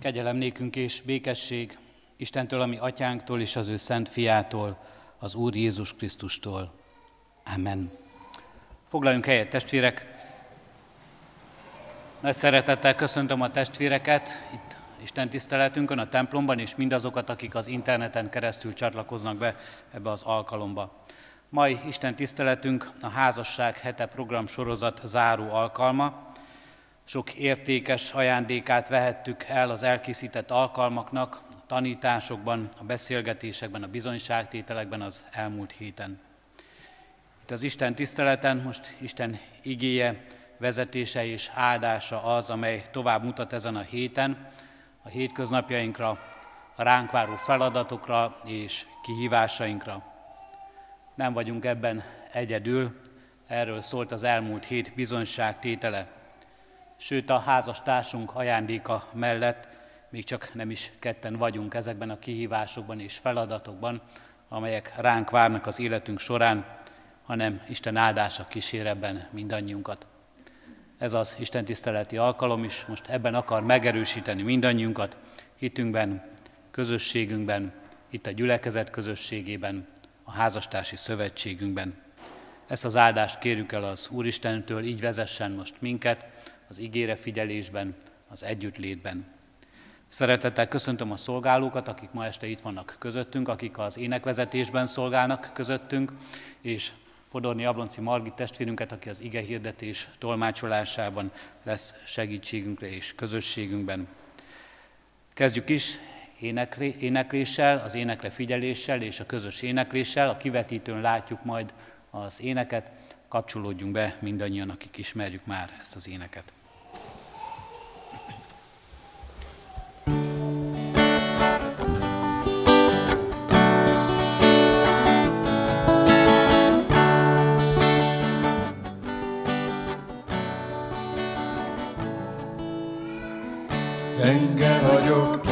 Kegyelem nékünk és békesség Istentől, ami atyánktól és az ő szent fiától, az Úr Jézus Krisztustól. Amen. Foglaljunk helyet, testvérek! Nagy szeretettel köszöntöm a testvéreket itt Isten tiszteletünkön, a templomban, és mindazokat, akik az interneten keresztül csatlakoznak be ebbe az alkalomba. Mai Isten tiszteletünk a Házasság hete program sorozat záró alkalma. Sok értékes ajándékát vehettük el az elkészített alkalmaknak, a tanításokban, a beszélgetésekben, a bizonyságtételekben az elmúlt héten. Itt az Isten tiszteleten most Isten igéje, vezetése és áldása az, amely tovább mutat ezen a héten, a hétköznapjainkra, a ránk váró feladatokra és kihívásainkra. Nem vagyunk ebben egyedül, erről szólt az elmúlt hét bizonyságtétele. Sőt, a házastársunk ajándéka mellett még csak nem is ketten vagyunk ezekben a kihívásokban és feladatokban, amelyek ránk várnak az életünk során, hanem Isten áldása kísér ebben mindannyiunkat. Ez az Isten tiszteleti alkalom is most ebben akar megerősíteni mindannyiunkat, hitünkben, közösségünkben, itt a gyülekezet közösségében, a házastársi szövetségünkben. Ezt az áldást kérjük el az Úristentől, így vezessen most minket az ígére figyelésben, az együttlétben. Szeretettel köszöntöm a szolgálókat, akik ma este itt vannak közöttünk, akik az énekvezetésben szolgálnak közöttünk, és Fodorni Ablonci Margit testvérünket, aki az ige hirdetés tolmácsolásában lesz segítségünkre és közösségünkben. Kezdjük is énekléssel, az énekre figyeléssel és a közös énekléssel. A kivetítőn látjuk majd az éneket, kapcsolódjunk be mindannyian, akik ismerjük már ezt az éneket. Gyenge vagyok,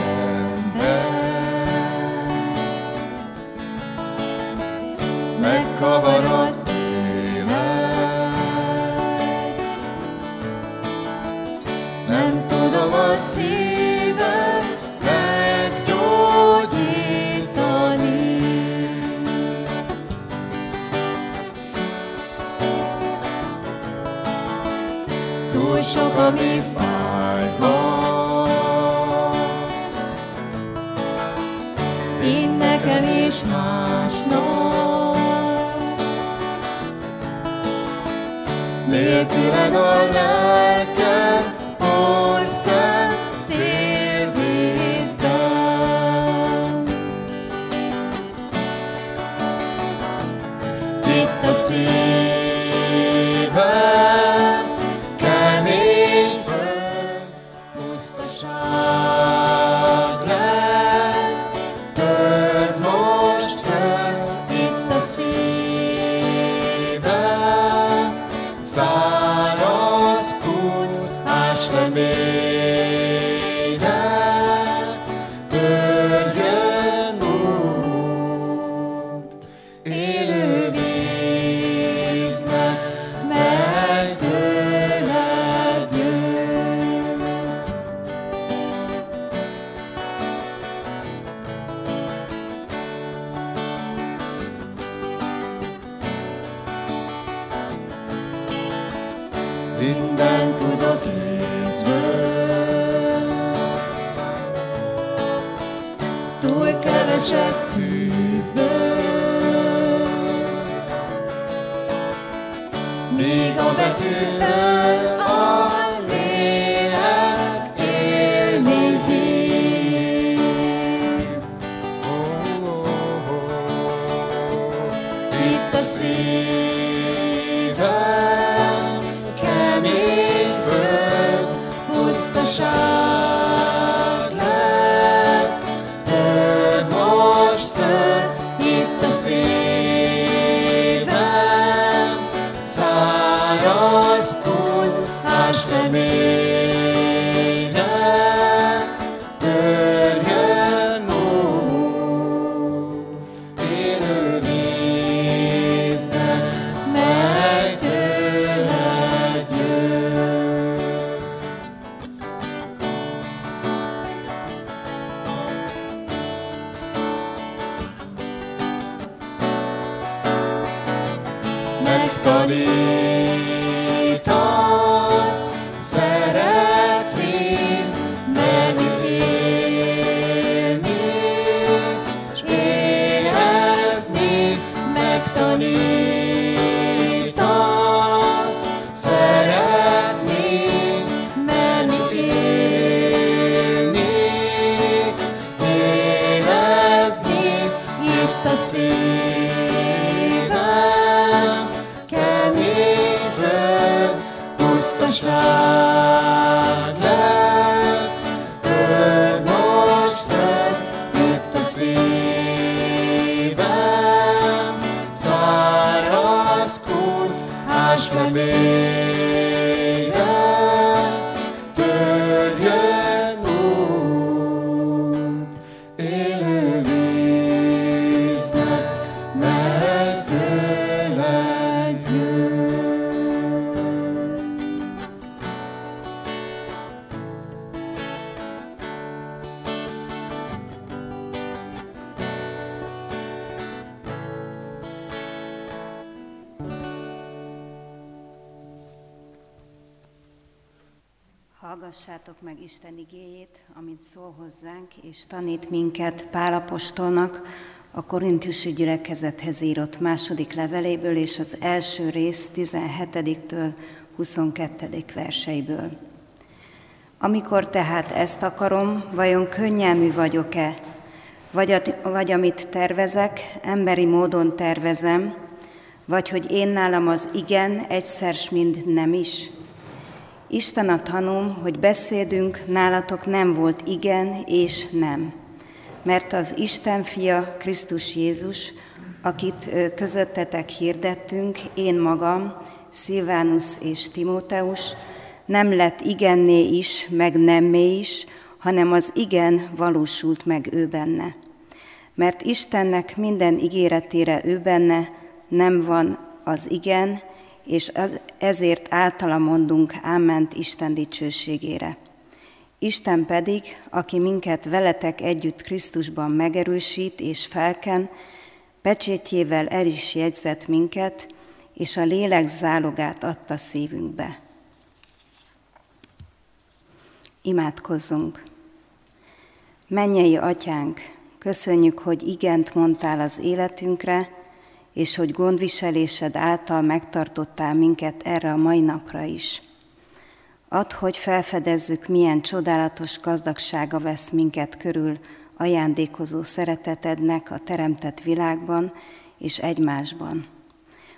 és tanít minket Pálapostolnak a Korintusi gyülekezethez írott második leveléből, és az első rész 17-től 22. verseiből. Amikor tehát ezt akarom, vajon könnyelmű vagyok-e? Vagy, vagy amit tervezek, emberi módon tervezem, vagy hogy én nálam az igen egyszer mind nem is – Isten a tanúm, hogy beszédünk nálatok nem volt igen és nem. Mert az Isten fia, Krisztus Jézus, akit közöttetek hirdettünk, én magam, Szilvánus és Timóteus, nem lett igenné is, meg nemmé is, hanem az igen valósult meg ő benne. Mert Istennek minden ígéretére ő benne nem van az igen, és ezért általa mondunk áment Isten dicsőségére. Isten pedig, aki minket veletek együtt Krisztusban megerősít és felken, pecsétjével el is jegyzett minket, és a lélek zálogát adta szívünkbe. Imádkozzunk! Mennyei atyánk, köszönjük, hogy igent mondtál az életünkre, és hogy gondviselésed által megtartottál minket erre a mai napra is. Add, hogy felfedezzük, milyen csodálatos gazdagsága vesz minket körül ajándékozó szeretetednek a teremtett világban és egymásban.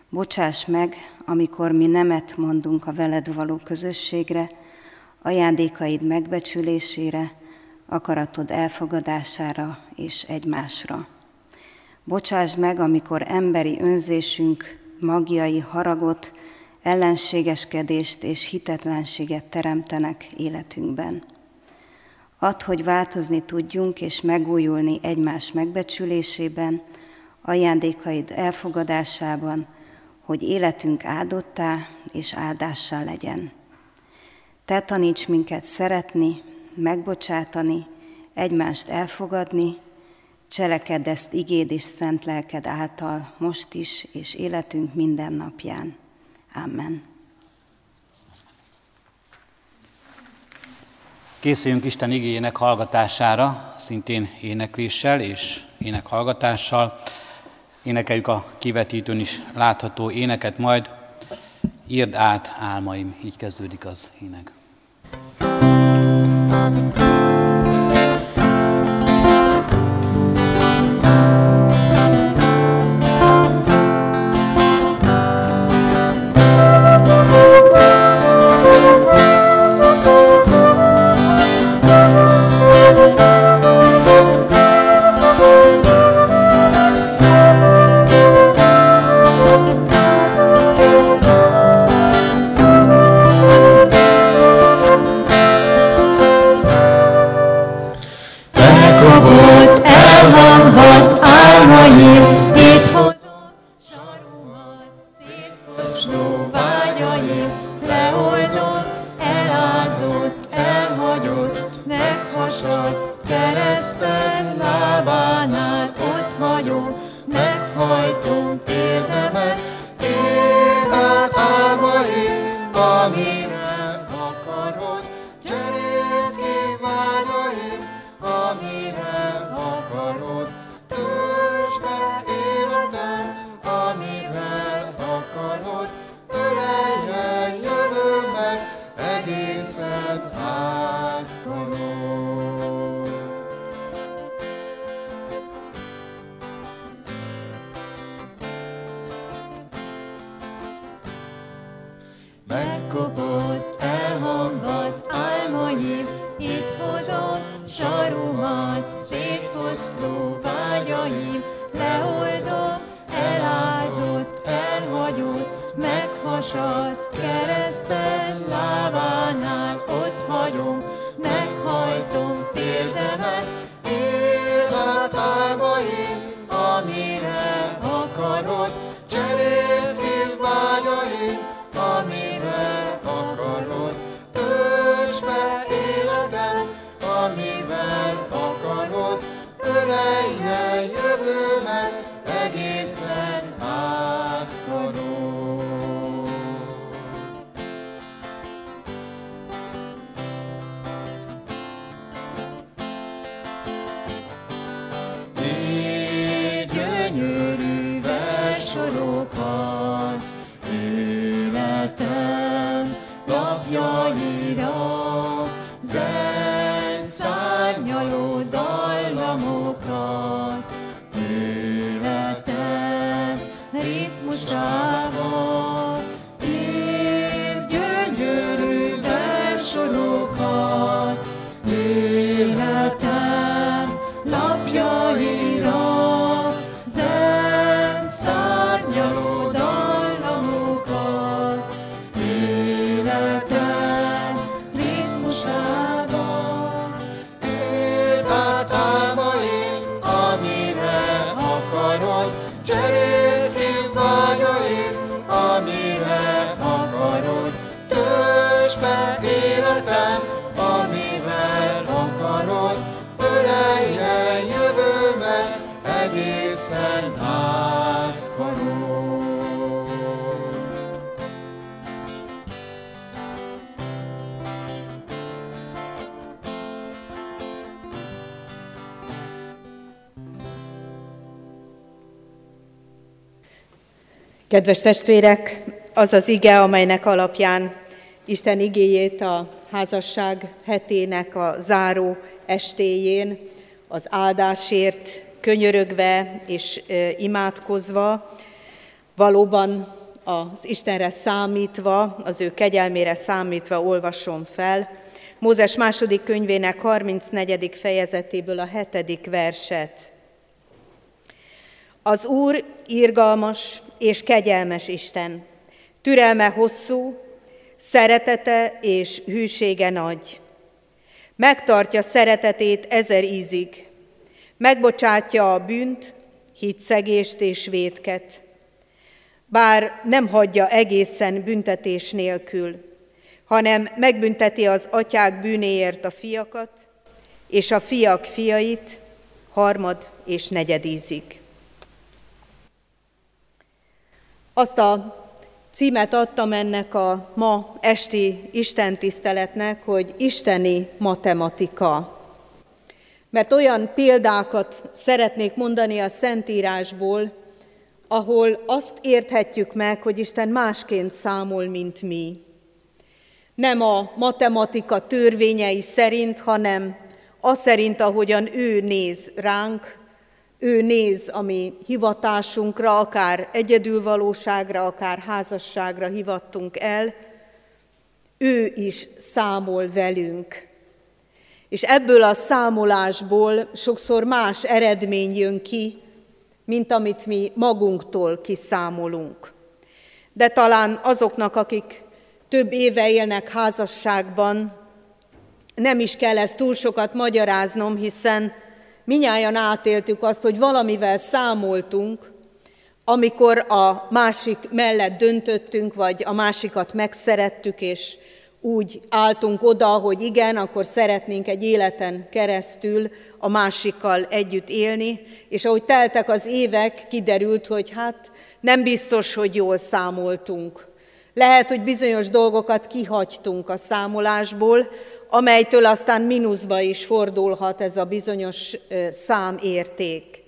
Bocsáss meg, amikor mi nemet mondunk a veled való közösségre, ajándékaid megbecsülésére, akaratod elfogadására és egymásra. Bocsásd meg, amikor emberi önzésünk magjai haragot, ellenségeskedést és hitetlenséget teremtenek életünkben. Add, hogy változni tudjunk és megújulni egymás megbecsülésében, ajándékaid elfogadásában, hogy életünk áldottá és áldássá legyen. Te taníts minket szeretni, megbocsátani, egymást elfogadni, Cselekedd ezt igéd és szent lelked által, most is, és életünk minden napján. Amen. Készüljünk Isten igényének hallgatására, szintén énekléssel és énekhallgatással. Énekeljük a kivetítőn is látható éneket majd. Írd át álmaim, így kezdődik az ének. thank you it all. Kedves testvérek, az az ige, amelynek alapján Isten igéjét a házasság hetének a záró estéjén az áldásért könyörögve és imádkozva, valóban az Istenre számítva, az ő kegyelmére számítva olvasom fel. Mózes második könyvének 34. fejezetéből a hetedik verset. Az Úr irgalmas és kegyelmes Isten, türelme hosszú, szeretete és hűsége nagy. Megtartja szeretetét ezer ízig, megbocsátja a bűnt, hitszegést és vétket. Bár nem hagyja egészen büntetés nélkül, hanem megbünteti az atyák bűnéért a fiakat, és a fiak fiait harmad és negyedízig. Azt a címet adtam ennek a ma esti Isten tiszteletnek, hogy isteni matematika. Mert olyan példákat szeretnék mondani a Szentírásból, ahol azt érthetjük meg, hogy Isten másként számol, mint mi. Nem a matematika törvényei szerint, hanem az szerint, ahogyan ő néz ránk, ő néz a mi hivatásunkra, akár egyedülvalóságra, akár házasságra hivattunk el, ő is számol velünk. És ebből a számolásból sokszor más eredmény jön ki, mint amit mi magunktól kiszámolunk. De talán azoknak, akik több éve élnek házasságban, nem is kell ezt túl sokat magyaráznom, hiszen minnyáján átéltük azt, hogy valamivel számoltunk, amikor a másik mellett döntöttünk, vagy a másikat megszerettük, és úgy álltunk oda, hogy igen, akkor szeretnénk egy életen keresztül a másikkal együtt élni, és ahogy teltek az évek, kiderült, hogy hát nem biztos, hogy jól számoltunk. Lehet, hogy bizonyos dolgokat kihagytunk a számolásból, amelytől aztán mínuszba is fordulhat ez a bizonyos számérték.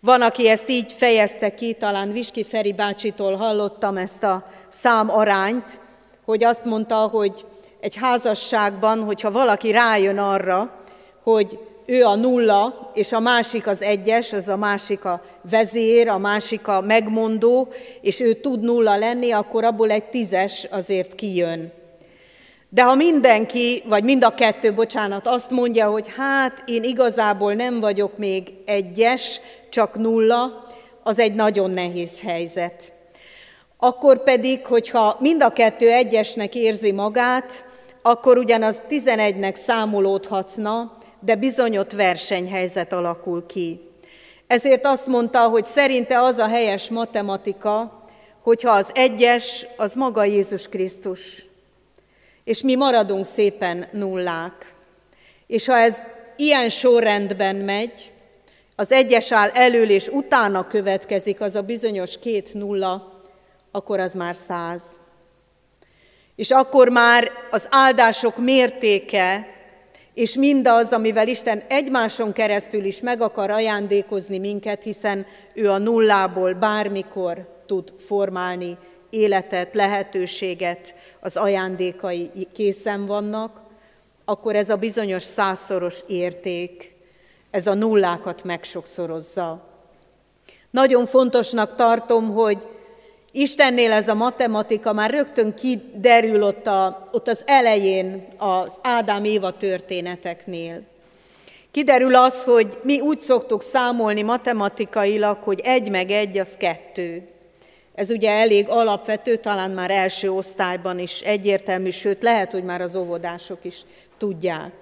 Van, aki ezt így fejezte ki, talán Viski Feri bácsitól hallottam ezt a számarányt, hogy azt mondta, hogy egy házasságban, hogyha valaki rájön arra, hogy ő a nulla, és a másik az egyes, az a másik a vezér, a másik a megmondó, és ő tud nulla lenni, akkor abból egy tízes azért kijön. De ha mindenki, vagy mind a kettő, bocsánat, azt mondja, hogy hát én igazából nem vagyok még egyes, csak nulla, az egy nagyon nehéz helyzet. Akkor pedig, hogyha mind a kettő egyesnek érzi magát, akkor ugyanaz 11-nek számolódhatna, de bizonyos versenyhelyzet alakul ki. Ezért azt mondta, hogy szerinte az a helyes matematika, hogyha az egyes, az maga Jézus Krisztus, és mi maradunk szépen nullák. És ha ez ilyen sorrendben megy, az egyes áll elől, és utána következik az a bizonyos két nulla, akkor az már száz. És akkor már az áldások mértéke, és mindaz, amivel Isten egymáson keresztül is meg akar ajándékozni minket, hiszen ő a nullából bármikor tud formálni életet, lehetőséget, az ajándékai készen vannak, akkor ez a bizonyos százszoros érték, ez a nullákat megsokszorozza. Nagyon fontosnak tartom, hogy Istennél ez a matematika már rögtön kiderül ott, a, ott az elején az Ádám Éva történeteknél. Kiderül az, hogy mi úgy szoktuk számolni matematikailag, hogy egy meg egy az kettő. Ez ugye elég alapvető, talán már első osztályban is egyértelmű, sőt lehet, hogy már az óvodások is tudják.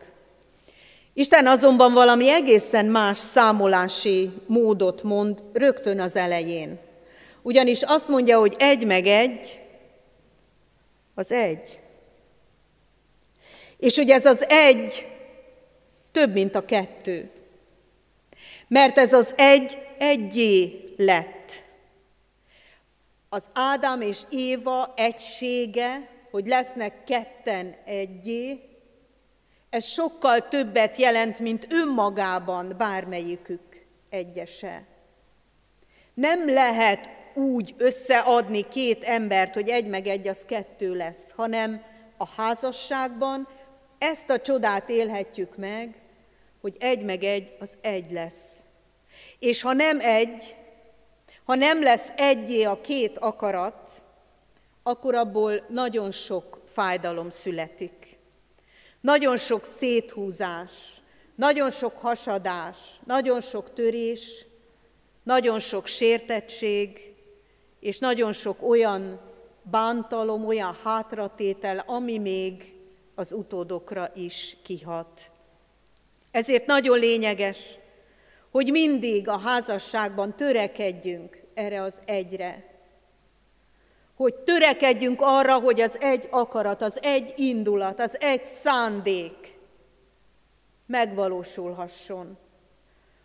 Isten azonban valami egészen más számolási módot mond rögtön az elején. Ugyanis azt mondja, hogy egy meg egy, az egy. És hogy ez az egy több, mint a kettő. Mert ez az egy egyé lett. Az Ádám és Éva egysége, hogy lesznek ketten egyé, ez sokkal többet jelent, mint önmagában bármelyikük egyese. Nem lehet úgy összeadni két embert, hogy egy meg egy az kettő lesz, hanem a házasságban ezt a csodát élhetjük meg, hogy egy meg egy az egy lesz. És ha nem egy, ha nem lesz egyé a két akarat, akkor abból nagyon sok fájdalom születik. Nagyon sok széthúzás, nagyon sok hasadás, nagyon sok törés, nagyon sok sértettség, és nagyon sok olyan bántalom, olyan hátratétel, ami még az utódokra is kihat. Ezért nagyon lényeges, hogy mindig a házasságban törekedjünk erre az egyre. Hogy törekedjünk arra, hogy az egy akarat, az egy indulat, az egy szándék megvalósulhasson.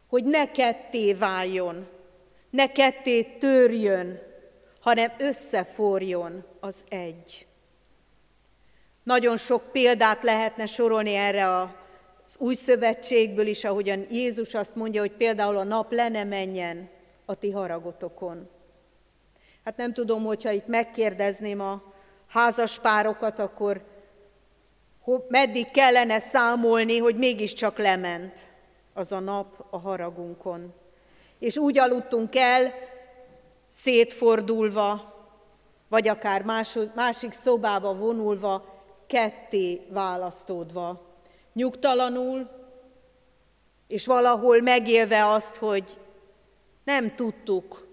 Hogy ne ketté váljon, ne ketté törjön, hanem összeforjon az egy. Nagyon sok példát lehetne sorolni erre az új szövetségből is, ahogyan Jézus azt mondja, hogy például a nap le ne menjen a ti haragotokon. Hát nem tudom, hogyha itt megkérdezném a házaspárokat, akkor meddig kellene számolni, hogy mégiscsak lement az a nap a haragunkon. És úgy aludtunk el, szétfordulva, vagy akár másik szobába vonulva, ketté választódva, nyugtalanul, és valahol megélve azt, hogy nem tudtuk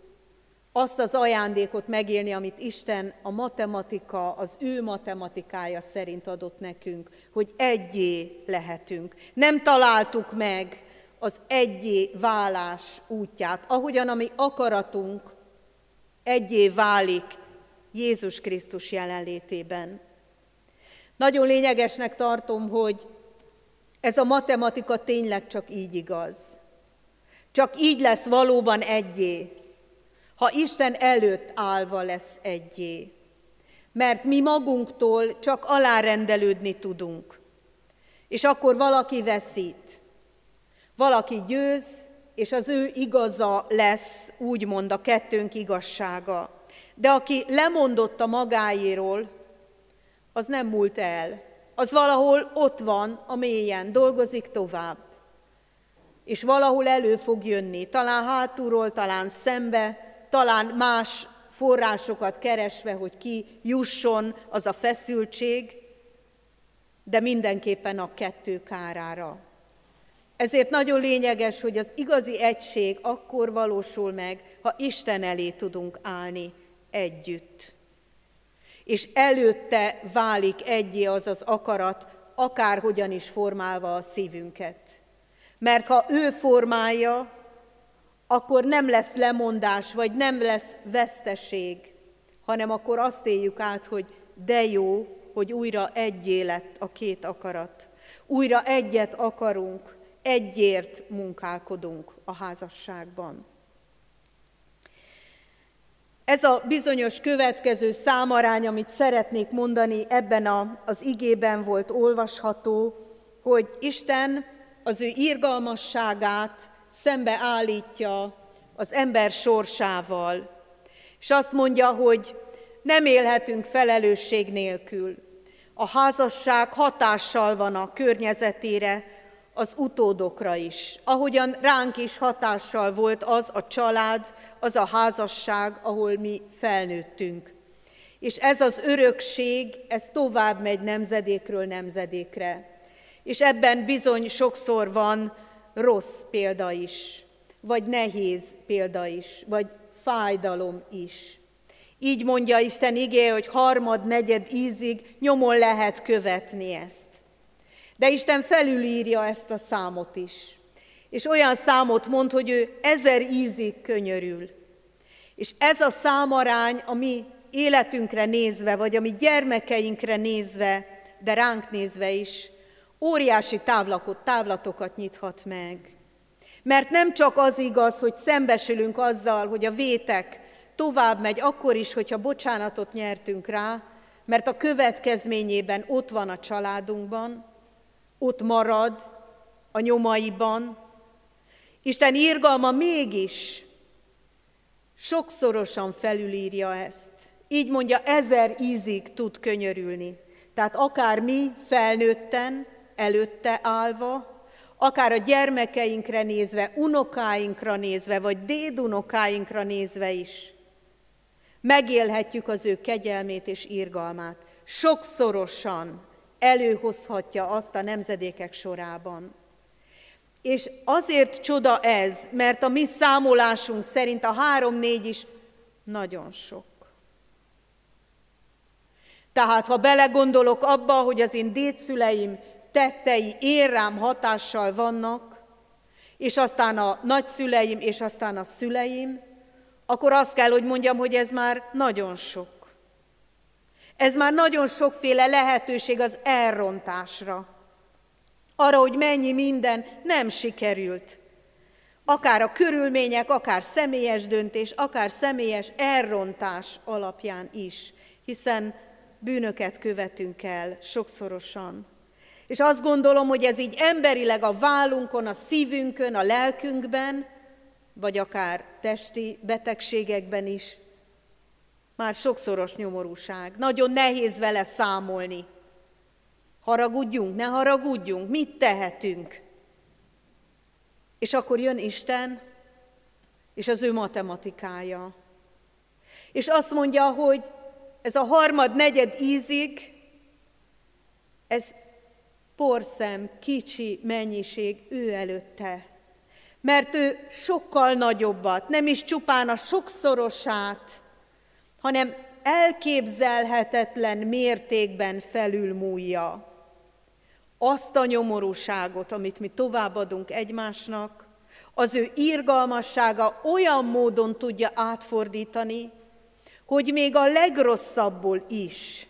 azt az ajándékot megélni, amit Isten a matematika, az ő matematikája szerint adott nekünk, hogy egyé lehetünk. Nem találtuk meg az egyé válás útját, ahogyan a mi akaratunk egyé válik Jézus Krisztus jelenlétében. Nagyon lényegesnek tartom, hogy ez a matematika tényleg csak így igaz. Csak így lesz valóban egyé, ha Isten előtt állva lesz egyé. Mert mi magunktól csak alárendelődni tudunk. És akkor valaki veszít, valaki győz, és az ő igaza lesz, úgymond a kettőnk igazsága. De aki lemondott a magáéról, az nem múlt el. Az valahol ott van a mélyen, dolgozik tovább. És valahol elő fog jönni, talán hátulról, talán szembe, talán más forrásokat keresve, hogy ki jusson az a feszültség, de mindenképpen a kettő kárára. Ezért nagyon lényeges, hogy az igazi egység akkor valósul meg, ha Isten elé tudunk állni együtt. És előtte válik egyé az az akarat, akárhogyan is formálva a szívünket. Mert ha ő formálja, akkor nem lesz lemondás, vagy nem lesz veszteség, hanem akkor azt éljük át, hogy de jó, hogy újra egyé lett a két akarat. Újra egyet akarunk, egyért munkálkodunk a házasságban. Ez a bizonyos következő számarány, amit szeretnék mondani, ebben a, az igében volt olvasható, hogy Isten az ő irgalmasságát szembe állítja az ember sorsával, és azt mondja, hogy nem élhetünk felelősség nélkül. A házasság hatással van a környezetére, az utódokra is. Ahogyan ránk is hatással volt az a család, az a házasság, ahol mi felnőttünk. És ez az örökség, ez tovább megy nemzedékről nemzedékre. És ebben bizony sokszor van rossz példa is, vagy nehéz példa is, vagy fájdalom is. Így mondja Isten igé, hogy harmad, negyed ízig nyomon lehet követni ezt. De Isten felülírja ezt a számot is. És olyan számot mond, hogy ő ezer ízig könyörül. És ez a számarány a mi életünkre nézve, vagy a mi gyermekeinkre nézve, de ránk nézve is, óriási távlakot, távlatokat nyithat meg. Mert nem csak az igaz, hogy szembesülünk azzal, hogy a vétek tovább megy akkor is, hogyha bocsánatot nyertünk rá, mert a következményében ott van a családunkban, ott marad a nyomaiban. Isten írgalma mégis sokszorosan felülírja ezt. Így mondja, ezer ízig tud könyörülni. Tehát akár mi felnőtten, előtte állva, akár a gyermekeinkre nézve, unokáinkra nézve, vagy dédunokáinkra nézve is, megélhetjük az ő kegyelmét és írgalmát. Sokszorosan előhozhatja azt a nemzedékek sorában. És azért csoda ez, mert a mi számolásunk szerint a három-négy is nagyon sok. Tehát, ha belegondolok abba, hogy az én dédszüleim tettei érrám hatással vannak, és aztán a nagyszüleim, és aztán a szüleim, akkor azt kell, hogy mondjam, hogy ez már nagyon sok. Ez már nagyon sokféle lehetőség az elrontásra. Arra, hogy mennyi minden nem sikerült. Akár a körülmények, akár személyes döntés, akár személyes elrontás alapján is, hiszen bűnöket követünk el sokszorosan. És azt gondolom, hogy ez így emberileg a vállunkon, a szívünkön, a lelkünkben, vagy akár testi betegségekben is már sokszoros nyomorúság. Nagyon nehéz vele számolni. Haragudjunk, ne haragudjunk, mit tehetünk? És akkor jön Isten, és az ő matematikája. És azt mondja, hogy ez a harmad, negyed ízig, ez porszem, kicsi mennyiség ő előtte. Mert ő sokkal nagyobbat, nem is csupán a sokszorosát, hanem elképzelhetetlen mértékben felülmúlja azt a nyomorúságot, amit mi továbbadunk egymásnak, az ő írgalmassága olyan módon tudja átfordítani, hogy még a legrosszabbból is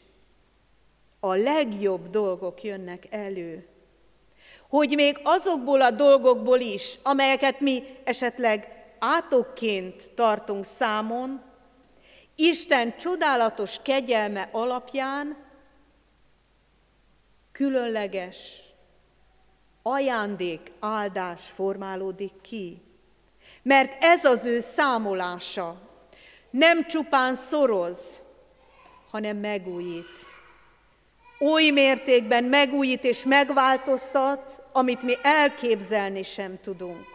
a legjobb dolgok jönnek elő. Hogy még azokból a dolgokból is, amelyeket mi esetleg átokként tartunk számon, Isten csodálatos kegyelme alapján különleges ajándék, áldás formálódik ki. Mert ez az ő számolása nem csupán szoroz, hanem megújít. Oly mértékben megújít és megváltoztat, amit mi elképzelni sem tudunk.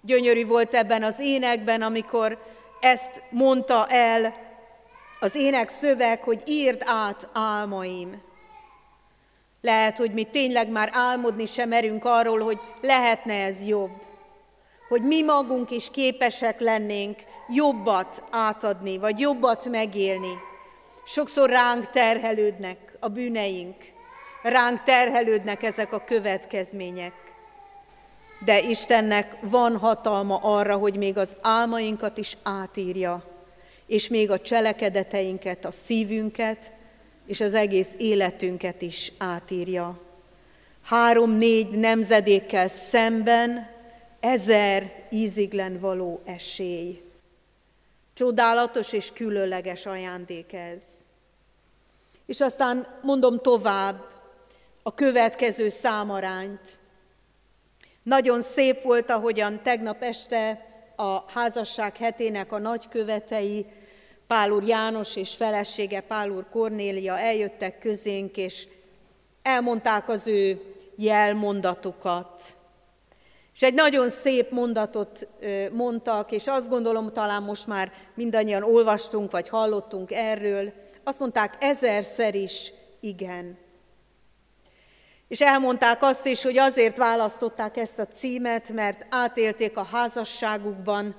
Gyönyörű volt ebben az énekben, amikor ezt mondta el az ének szöveg, hogy írd át álmaim. Lehet, hogy mi tényleg már álmodni sem merünk arról, hogy lehetne ez jobb. Hogy mi magunk is képesek lennénk jobbat átadni, vagy jobbat megélni. Sokszor ránk terhelődnek a bűneink, ránk terhelődnek ezek a következmények de Istennek van hatalma arra, hogy még az álmainkat is átírja, és még a cselekedeteinket, a szívünket, és az egész életünket is átírja. Három-négy nemzedékkel szemben ezer íziglen való esély. Csodálatos és különleges ajándék ez. És aztán mondom tovább a következő számarányt. Nagyon szép volt, ahogyan tegnap este a házasság hetének a nagykövetei Pál úr János és felesége Pál úr Kornélia eljöttek közénk, és elmondták az ő jelmondatukat. És egy nagyon szép mondatot mondtak, és azt gondolom, talán most már mindannyian olvastunk, vagy hallottunk erről, azt mondták ezerszer is igen. És elmondták azt is, hogy azért választották ezt a címet, mert átélték a házasságukban,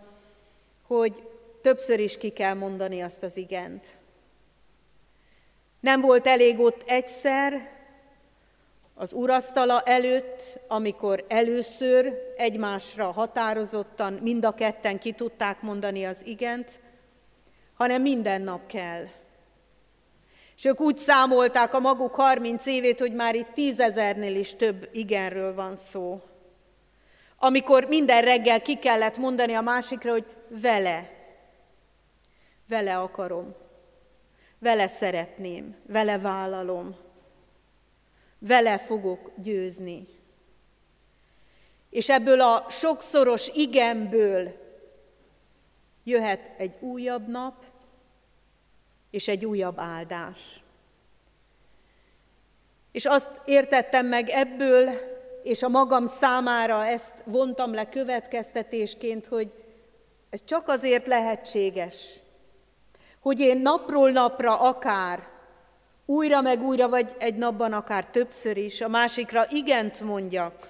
hogy többször is ki kell mondani azt az igent. Nem volt elég ott egyszer, az urasztala előtt, amikor először egymásra határozottan mind a ketten ki tudták mondani az igent, hanem minden nap kell. És ők úgy számolták a maguk 30 évét, hogy már itt tízezernél is több igenről van szó. Amikor minden reggel ki kellett mondani a másikra, hogy vele, vele akarom, vele szeretném, vele vállalom, vele fogok győzni. És ebből a sokszoros igenből jöhet egy újabb nap, és egy újabb áldás. És azt értettem meg ebből, és a magam számára ezt vontam le következtetésként, hogy ez csak azért lehetséges, hogy én napról napra akár, újra meg újra, vagy egy napban akár többször is, a másikra igent mondjak,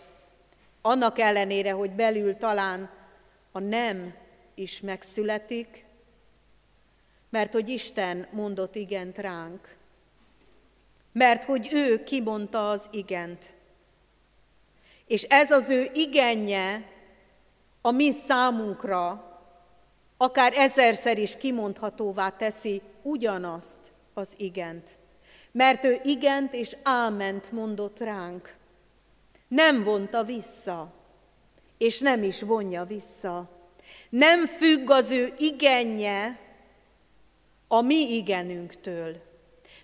annak ellenére, hogy belül talán a nem is megszületik, mert hogy Isten mondott igent ránk. Mert hogy ő kimondta az igent. És ez az ő igenje a mi számunkra akár ezerszer is kimondhatóvá teszi ugyanazt az igent. Mert ő igent és áment mondott ránk. Nem vonta vissza, és nem is vonja vissza. Nem függ az ő igenje a mi igenünktől.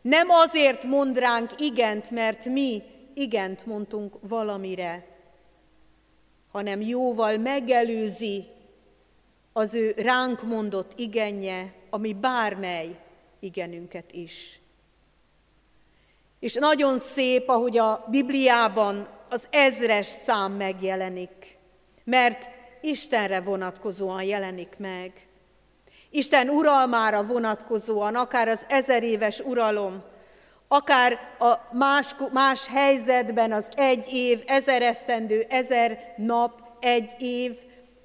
Nem azért mond ránk igent, mert mi igent mondtunk valamire, hanem jóval megelőzi az ő ránk mondott igenje, ami bármely igenünket is. És nagyon szép, ahogy a Bibliában az ezres szám megjelenik, mert Istenre vonatkozóan jelenik meg. Isten uralmára vonatkozóan, akár az ezer éves uralom, akár a más, más helyzetben az egy év, ezer esztendő, ezer nap, egy év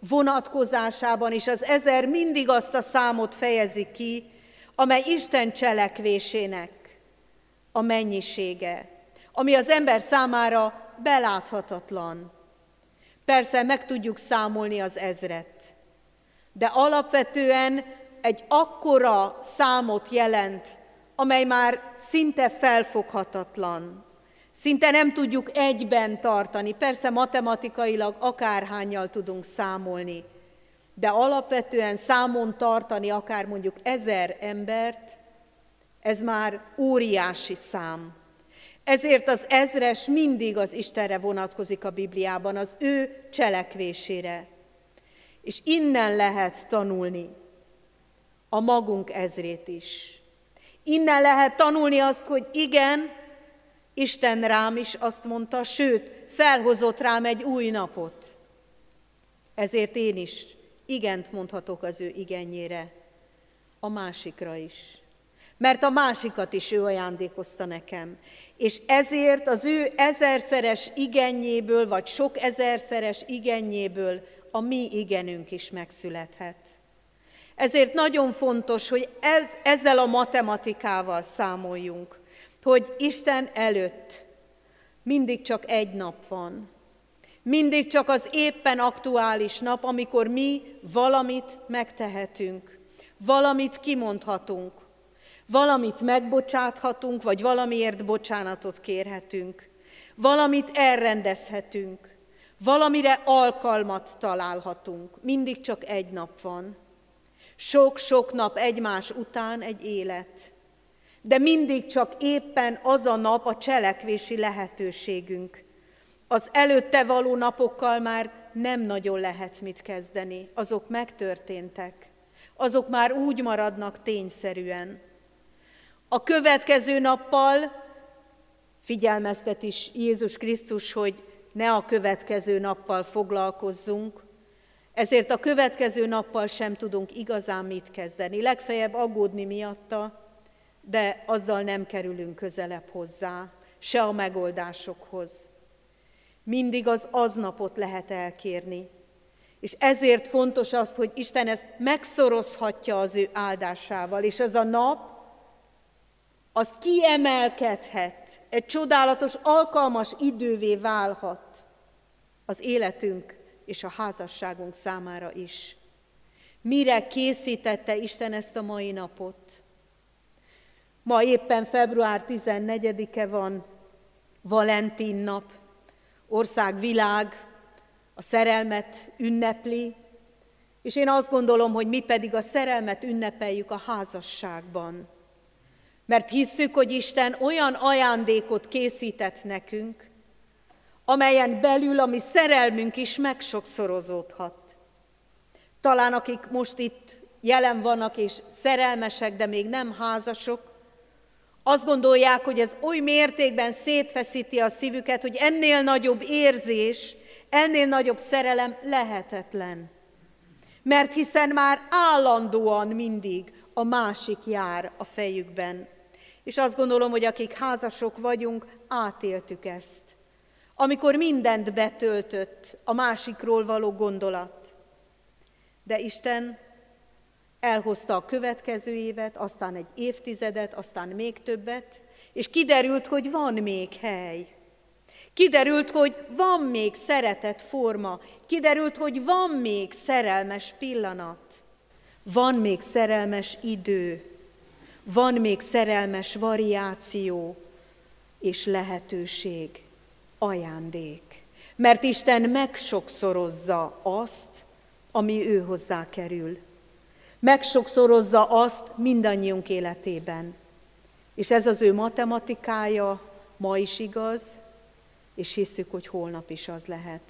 vonatkozásában is az ezer mindig azt a számot fejezi ki, amely Isten cselekvésének a mennyisége, ami az ember számára beláthatatlan. Persze meg tudjuk számolni az ezret, de alapvetően egy akkora számot jelent, amely már szinte felfoghatatlan. Szinte nem tudjuk egyben tartani. Persze matematikailag akárhányjal tudunk számolni, de alapvetően számon tartani akár mondjuk ezer embert, ez már óriási szám. Ezért az ezres mindig az Istenre vonatkozik a Bibliában, az ő cselekvésére. És innen lehet tanulni a magunk ezrét is. Innen lehet tanulni azt, hogy igen, Isten rám is azt mondta, sőt, felhozott rám egy új napot. Ezért én is igent mondhatok az ő igenjére, a másikra is. Mert a másikat is ő ajándékozta nekem. És ezért az ő ezerszeres igenjéből, vagy sok ezerszeres igenjéből a mi igenünk is megszülethet. Ezért nagyon fontos, hogy ez, ezzel a matematikával számoljunk, hogy Isten előtt mindig csak egy nap van. Mindig csak az éppen aktuális nap, amikor mi valamit megtehetünk, valamit kimondhatunk, valamit megbocsáthatunk, vagy valamiért bocsánatot kérhetünk, valamit elrendezhetünk, Valamire alkalmat találhatunk. Mindig csak egy nap van. Sok-sok nap egymás után egy élet. De mindig csak éppen az a nap a cselekvési lehetőségünk. Az előtte való napokkal már nem nagyon lehet mit kezdeni, azok megtörténtek. azok már úgy maradnak tényszerűen. A következő nappal figyelmeztet is Jézus Krisztus, hogy ne a következő nappal foglalkozzunk, ezért a következő nappal sem tudunk igazán mit kezdeni. Legfeljebb aggódni miatta, de azzal nem kerülünk közelebb hozzá, se a megoldásokhoz. Mindig az aznapot lehet elkérni. És ezért fontos az, hogy Isten ezt megszorozhatja az ő áldásával, és ez a nap, az kiemelkedhet, egy csodálatos, alkalmas idővé válhat az életünk és a házasságunk számára is. Mire készítette Isten ezt a mai napot? Ma éppen február 14-e van, Valentin nap, országvilág a szerelmet ünnepli, és én azt gondolom, hogy mi pedig a szerelmet ünnepeljük a házasságban. Mert hisszük, hogy Isten olyan ajándékot készített nekünk, amelyen belül a mi szerelmünk is megsokszorozódhat. Talán akik most itt jelen vannak és szerelmesek, de még nem házasok, azt gondolják, hogy ez oly mértékben szétfeszíti a szívüket, hogy ennél nagyobb érzés, ennél nagyobb szerelem lehetetlen. Mert hiszen már állandóan mindig a másik jár a fejükben. És azt gondolom, hogy akik házasok vagyunk, átéltük ezt. Amikor mindent betöltött a másikról való gondolat. De Isten elhozta a következő évet, aztán egy évtizedet, aztán még többet, és kiderült, hogy van még hely. Kiderült, hogy van még szeretett forma, kiderült, hogy van még szerelmes pillanat, van még szerelmes idő, van még szerelmes variáció és lehetőség, ajándék. Mert Isten megsokszorozza azt, ami ő hozzá kerül. Megsokszorozza azt mindannyiunk életében. És ez az ő matematikája ma is igaz, és hiszük, hogy holnap is az lehet.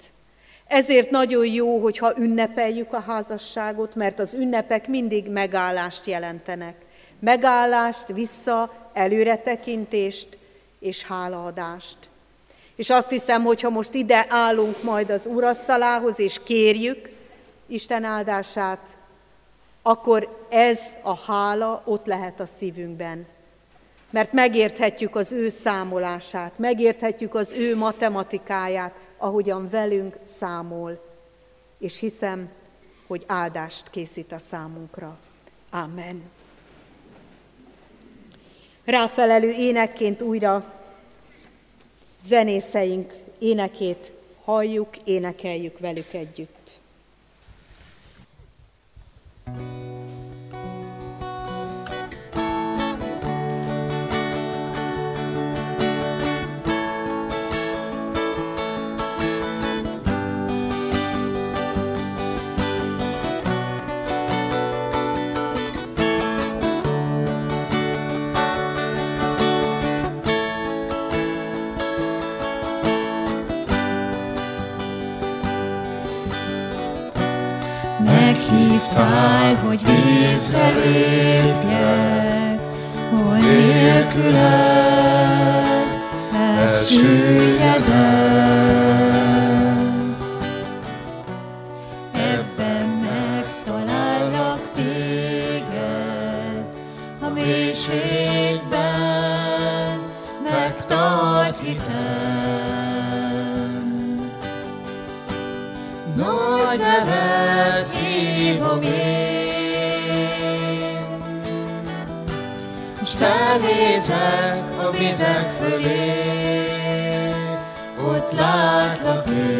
Ezért nagyon jó, hogyha ünnepeljük a házasságot, mert az ünnepek mindig megállást jelentenek. Megállást, vissza, előretekintést és hálaadást. És azt hiszem, hogy ha most ide állunk majd az úrasztalához, és kérjük Isten áldását, akkor ez a hála ott lehet a szívünkben mert megérthetjük az ő számolását, megérthetjük az ő matematikáját, ahogyan velünk számol, és hiszem, hogy áldást készít a számunkra. Amen. Ráfelelő énekként újra zenészeink énekét halljuk, énekeljük velük együtt. thank you Meghívtál, hogy vízre lépjek, hogy nélküled elsüllyedek. Felnézek a vizek fölé, ott látlak én,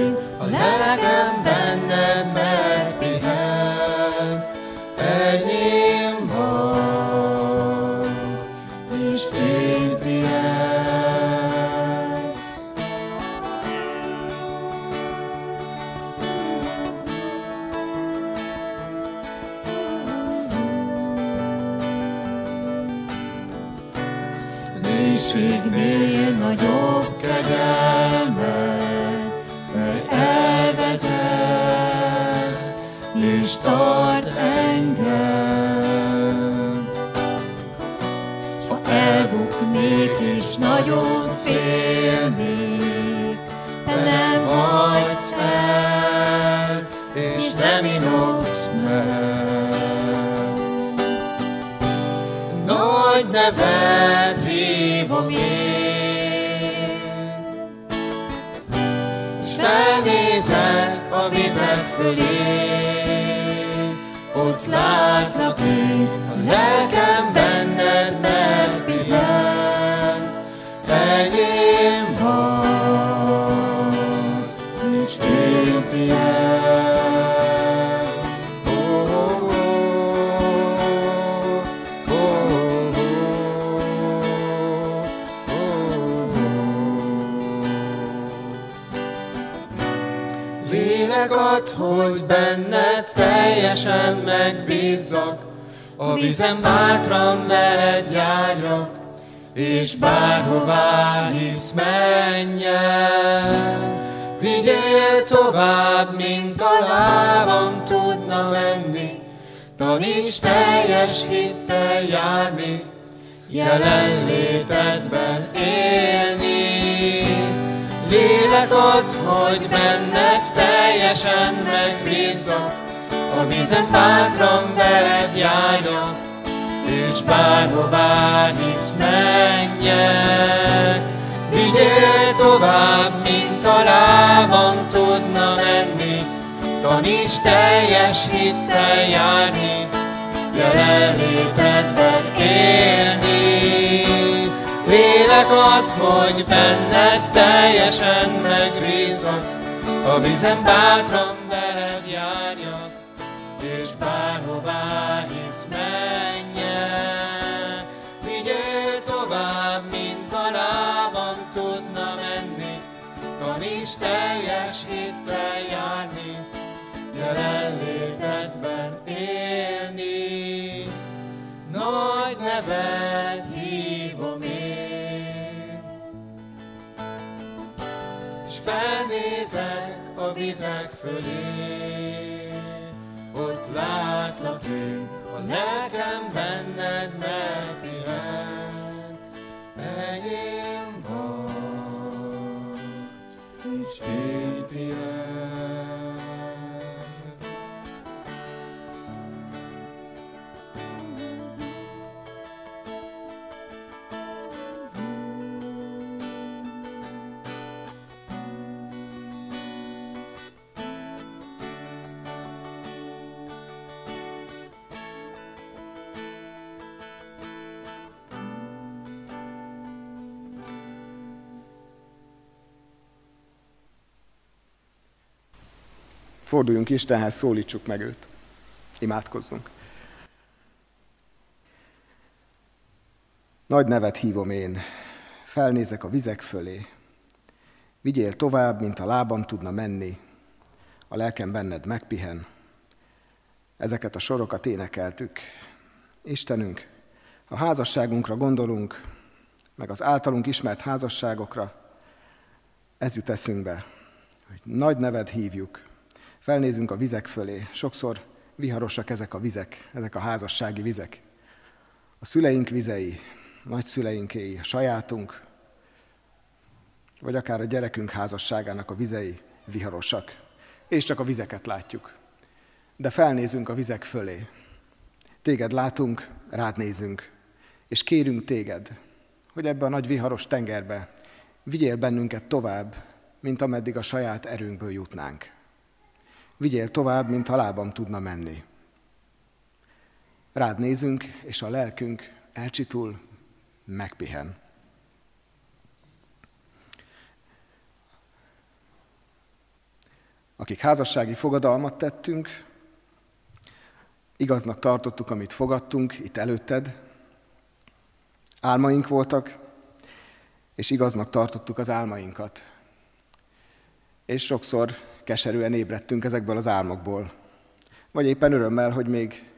Lélek ad, hogy benned teljesen megbízzak, a vízen bátran veled járjak, és bárhová hisz menjen. Vigyél tovább, mint a lábam tudna menni, taníts teljes hittel járni, jelenlétedben élni. Lélek ad, hogy benned teljesen megbízzak, a vízen bátran veled járjak, és bárhová hisz menjek. Vigyél tovább, mint a lábam tudna menni, taníts teljes hittel járni, jelenlétedben élni. Lélek ad, hogy benned teljesen megbízzak, a vízen bátran veled járjak, és bárhová hisz menjen. Vigyél tovább, mint a lábam tudna menni, taníts teljes hittel járni, jelenlétedben élni. Nagy nevet felnézek a vizek fölé, ott látlak én, a lelkem benned megpihen, enyém Forduljunk Istenhez, szólítsuk meg őt. Imádkozzunk. Nagy nevet hívom én, felnézek a vizek fölé. Vigyél tovább, mint a lábam tudna menni, a lelkem benned megpihen. Ezeket a sorokat énekeltük. Istenünk, a házasságunkra gondolunk, meg az általunk ismert házasságokra, ez jut eszünkbe, hogy nagy neved hívjuk, felnézünk a vizek fölé. Sokszor viharosak ezek a vizek, ezek a házassági vizek. A szüleink vizei, nagyszüleinkéi, a sajátunk, vagy akár a gyerekünk házasságának a vizei viharosak, és csak a vizeket látjuk. De felnézünk a vizek fölé. Téged látunk, rád nézünk, és kérünk téged, hogy ebbe a nagy viharos tengerbe vigyél bennünket tovább, mint ameddig a saját erőnkből jutnánk. Vigyél tovább, mint a lábam tudna menni. Rád nézünk, és a lelkünk elcsitul, megpihen. Akik házassági fogadalmat tettünk, igaznak tartottuk, amit fogadtunk itt előtted, álmaink voltak, és igaznak tartottuk az álmainkat. És sokszor keserűen ébredtünk ezekből az álmokból, vagy éppen örömmel, hogy még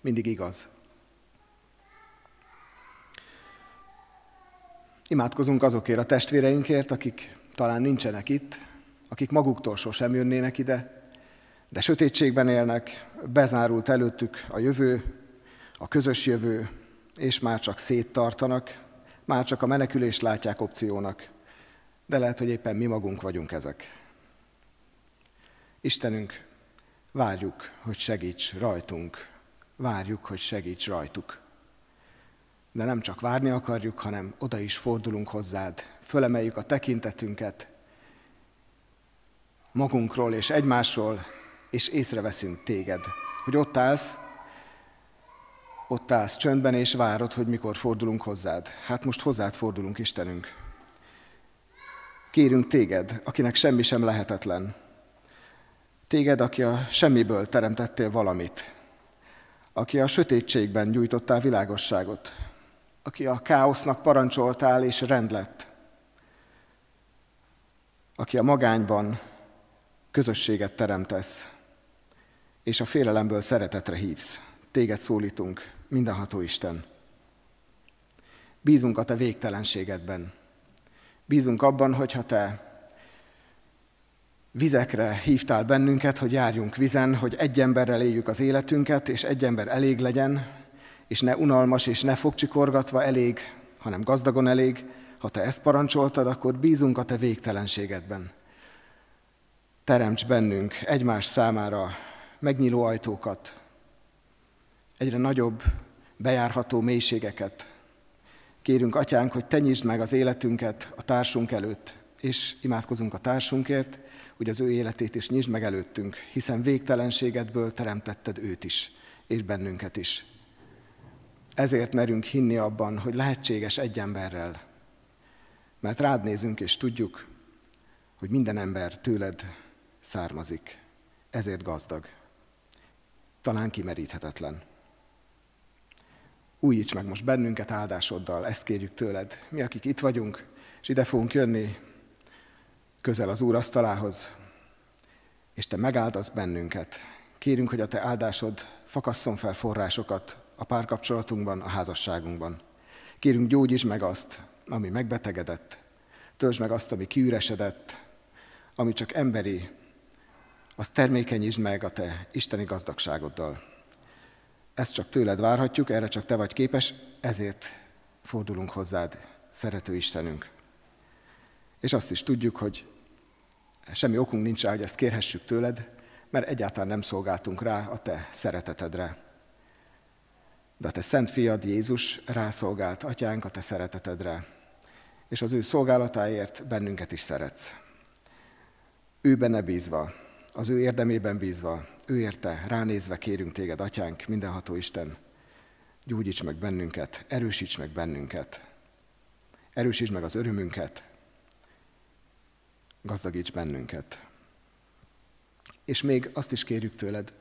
mindig igaz. Imádkozunk azokért a testvéreinkért, akik talán nincsenek itt, akik maguktól sosem jönnének ide, de sötétségben élnek, bezárult előttük a jövő, a közös jövő, és már csak széttartanak, már csak a menekülést látják opciónak, de lehet, hogy éppen mi magunk vagyunk ezek. Istenünk, várjuk, hogy segíts rajtunk, várjuk, hogy segíts rajtuk. De nem csak várni akarjuk, hanem oda is fordulunk hozzád, fölemeljük a tekintetünket magunkról és egymásról, és észreveszünk téged, hogy ott állsz, ott állsz csöndben, és várod, hogy mikor fordulunk hozzád. Hát most hozzád fordulunk, Istenünk. Kérünk téged, akinek semmi sem lehetetlen. Téged, aki a semmiből teremtettél valamit. Aki a sötétségben gyújtottál világosságot. Aki a káosznak parancsoltál, és rend lett. Aki a magányban közösséget teremtesz, és a félelemből szeretetre hívsz. Téged szólítunk, mindenható Isten. Bízunk a te végtelenségedben. Bízunk abban, hogyha te vizekre hívtál bennünket, hogy járjunk vizen, hogy egy emberrel éljük az életünket, és egy ember elég legyen, és ne unalmas és ne fogcsikorgatva elég, hanem gazdagon elég. Ha te ezt parancsoltad, akkor bízunk a te végtelenségedben. Teremts bennünk egymás számára megnyíló ajtókat, egyre nagyobb, bejárható mélységeket. Kérünk, Atyánk, hogy te nyisd meg az életünket a társunk előtt, és imádkozunk a társunkért, hogy az ő életét is nyisd meg előttünk, hiszen végtelenségedből teremtetted őt is, és bennünket is. Ezért merünk hinni abban, hogy lehetséges egy emberrel, mert rád nézünk és tudjuk, hogy minden ember tőled származik, ezért gazdag, talán kimeríthetetlen. Újíts meg most bennünket áldásoddal, ezt kérjük tőled. Mi, akik itt vagyunk, és ide fogunk jönni közel az Úr asztalához, és Te megáldasz bennünket. Kérünk, hogy a Te áldásod fakasszon fel forrásokat a párkapcsolatunkban, a házasságunkban. Kérünk, gyógyíts meg azt, ami megbetegedett, töltsd meg azt, ami kiüresedett, ami csak emberi, az termékenyítsd meg a Te isteni gazdagságoddal. Ezt csak tőled várhatjuk, erre csak te vagy képes, ezért fordulunk hozzád, szerető Istenünk. És azt is tudjuk, hogy semmi okunk nincs rá, hogy ezt kérhessük tőled, mert egyáltalán nem szolgáltunk rá a te szeretetedre. De a te szent fiad Jézus rászolgált, atyánk, a te szeretetedre, és az ő szolgálatáért bennünket is szeretsz. Ő benne bízva, az ő érdemében bízva, ő érte, ránézve kérünk téged, atyánk, mindenható Isten, gyógyíts meg bennünket, erősíts meg bennünket, erősíts meg az örömünket, gazdagíts bennünket. És még azt is kérjük tőled,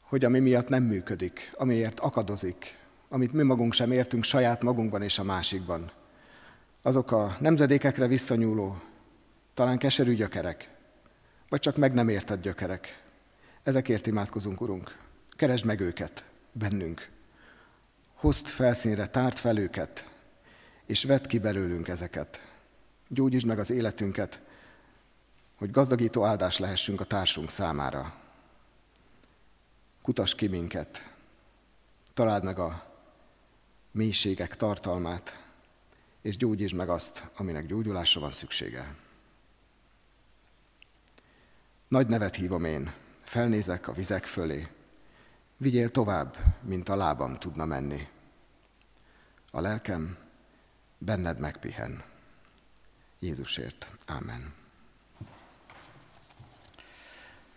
hogy ami miatt nem működik, amiért akadozik, amit mi magunk sem értünk saját magunkban és a másikban, azok a nemzedékekre visszanyúló, talán keserű gyökerek, vagy csak meg nem érted gyökerek. Ezekért imádkozunk, Urunk. Keresd meg őket bennünk. Hozd felszínre, tárt fel őket, és vedd ki belőlünk ezeket. Gyógyítsd meg az életünket, hogy gazdagító áldás lehessünk a társunk számára. Kutas ki minket, találd meg a mélységek tartalmát, és gyógyítsd meg azt, aminek gyógyulásra van szüksége. Nagy nevet hívom én, felnézek a vizek fölé. Vigyél tovább, mint a lábam tudna menni. A lelkem benned megpihen. Jézusért. Amen.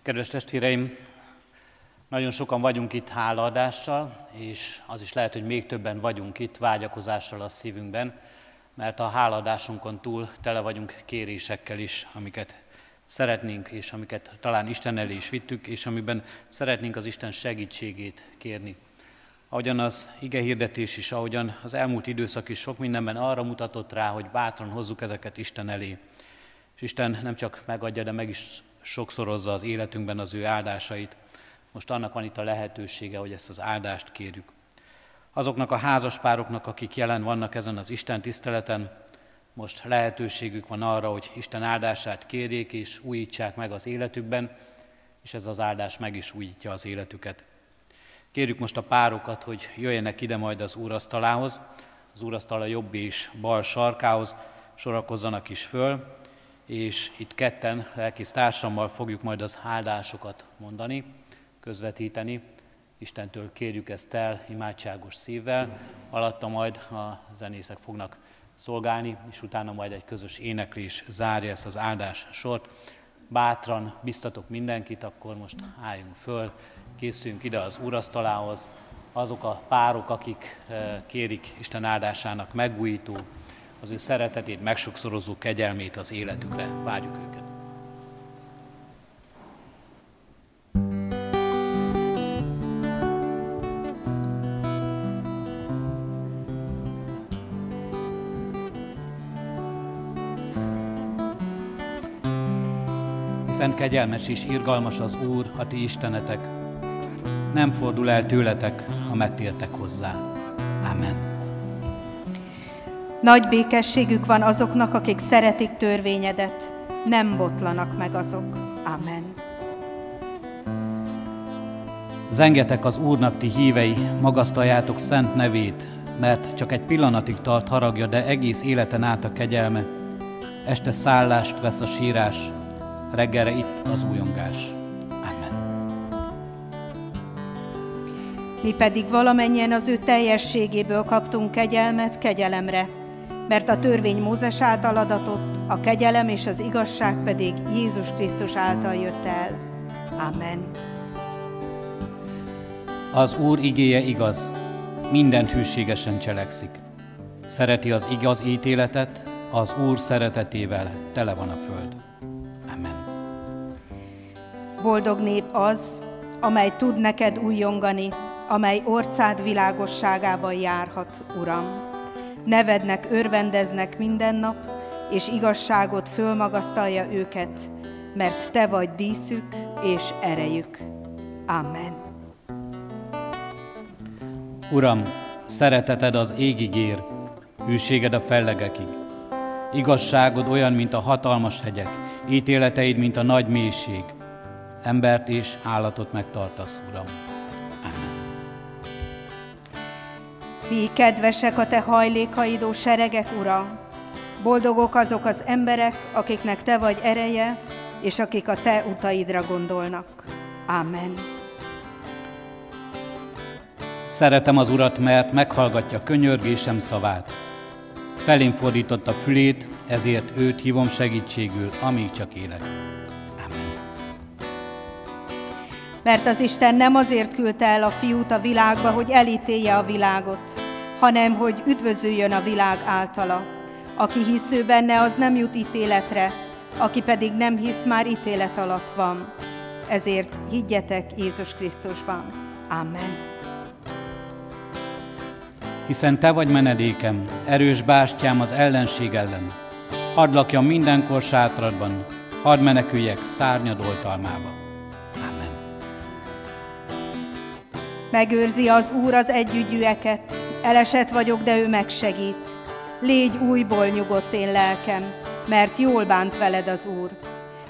Kedves testvéreim, nagyon sokan vagyunk itt hálaadással, és az is lehet, hogy még többen vagyunk itt vágyakozással a szívünkben, mert a hálaadásunkon túl tele vagyunk kérésekkel is, amiket szeretnénk, és amiket talán Isten elé is vittük, és amiben szeretnénk az Isten segítségét kérni. Ahogyan az ige hirdetés is, ahogyan az elmúlt időszak is sok mindenben arra mutatott rá, hogy bátran hozzuk ezeket Isten elé. És Isten nem csak megadja, de meg is sokszorozza az életünkben az ő áldásait. Most annak van itt a lehetősége, hogy ezt az áldást kérjük. Azoknak a házaspároknak, akik jelen vannak ezen az Isten tiszteleten, most lehetőségük van arra, hogy Isten áldását kérjék és újítsák meg az életükben, és ez az áldás meg is újítja az életüket. Kérjük most a párokat, hogy jöjjenek ide majd az úrasztalához, az úrasztal a jobb és bal sarkához sorakozzanak is föl, és itt ketten lelkész társammal fogjuk majd az áldásokat mondani, közvetíteni. Istentől kérjük ezt el imádságos szívvel, alatta majd a zenészek fognak szolgálni, és utána majd egy közös éneklés zárja ezt az áldás sort. Bátran biztatok mindenkit, akkor most álljunk föl, készüljünk ide az úrasztalához, azok a párok, akik eh, kérik Isten áldásának megújító, az ő szeretetét, megsokszorozó kegyelmét az életükre. Várjuk őket. Hiszen kegyelmes és irgalmas az Úr, a ti istenetek, nem fordul el tőletek, ha megtértek hozzá. Amen. Nagy békességük van azoknak, akik szeretik törvényedet, nem botlanak meg azok. Amen. Zengetek az Úrnak ti hívei, magasztaljátok szent nevét, mert csak egy pillanatig tart haragja, de egész életen át a kegyelme. Este szállást vesz a sírás, reggelre itt az újongás. Mi pedig valamennyien az ő teljességéből kaptunk kegyelmet kegyelemre, mert a törvény Mózes által adatott, a kegyelem és az igazság pedig Jézus Krisztus által jött el. Amen. Az Úr igéje igaz, mindent hűségesen cselekszik. Szereti az igaz ítéletet, az Úr szeretetével tele van a föld. Amen. Boldog nép az, amely tud neked újongani, amely orcád világosságában járhat, Uram. Nevednek örvendeznek minden nap, és igazságot fölmagasztalja őket, mert Te vagy díszük és erejük. Amen. Uram, szereteted az égig ér, hűséged a fellegekig. Igazságod olyan, mint a hatalmas hegyek, ítéleteid, mint a nagy mélység. Embert és állatot megtartasz, Uram. Mi kedvesek a te hajlékaidó seregek, Ura! Boldogok azok az emberek, akiknek te vagy ereje, és akik a te utaidra gondolnak. Amen. Szeretem az Urat, mert meghallgatja könyörgésem szavát. Felén fordította fülét, ezért őt hívom segítségül, amíg csak élek. Mert az Isten nem azért küldte el a fiút a világba, hogy elítélje a világot, hanem hogy üdvözüljön a világ általa. Aki hisző benne, az nem jut ítéletre, aki pedig nem hisz, már ítélet alatt van. Ezért higgyetek Jézus Krisztusban. Amen. Hiszen Te vagy menedékem, erős bástyám az ellenség ellen. Hadd lakjam mindenkor sátradban, hadd meneküljek szárnyad oltalmába. Megőrzi az Úr az együgyűeket, Elesett vagyok, de ő megsegít. Légy újból nyugodt én lelkem, mert jól bánt veled az Úr.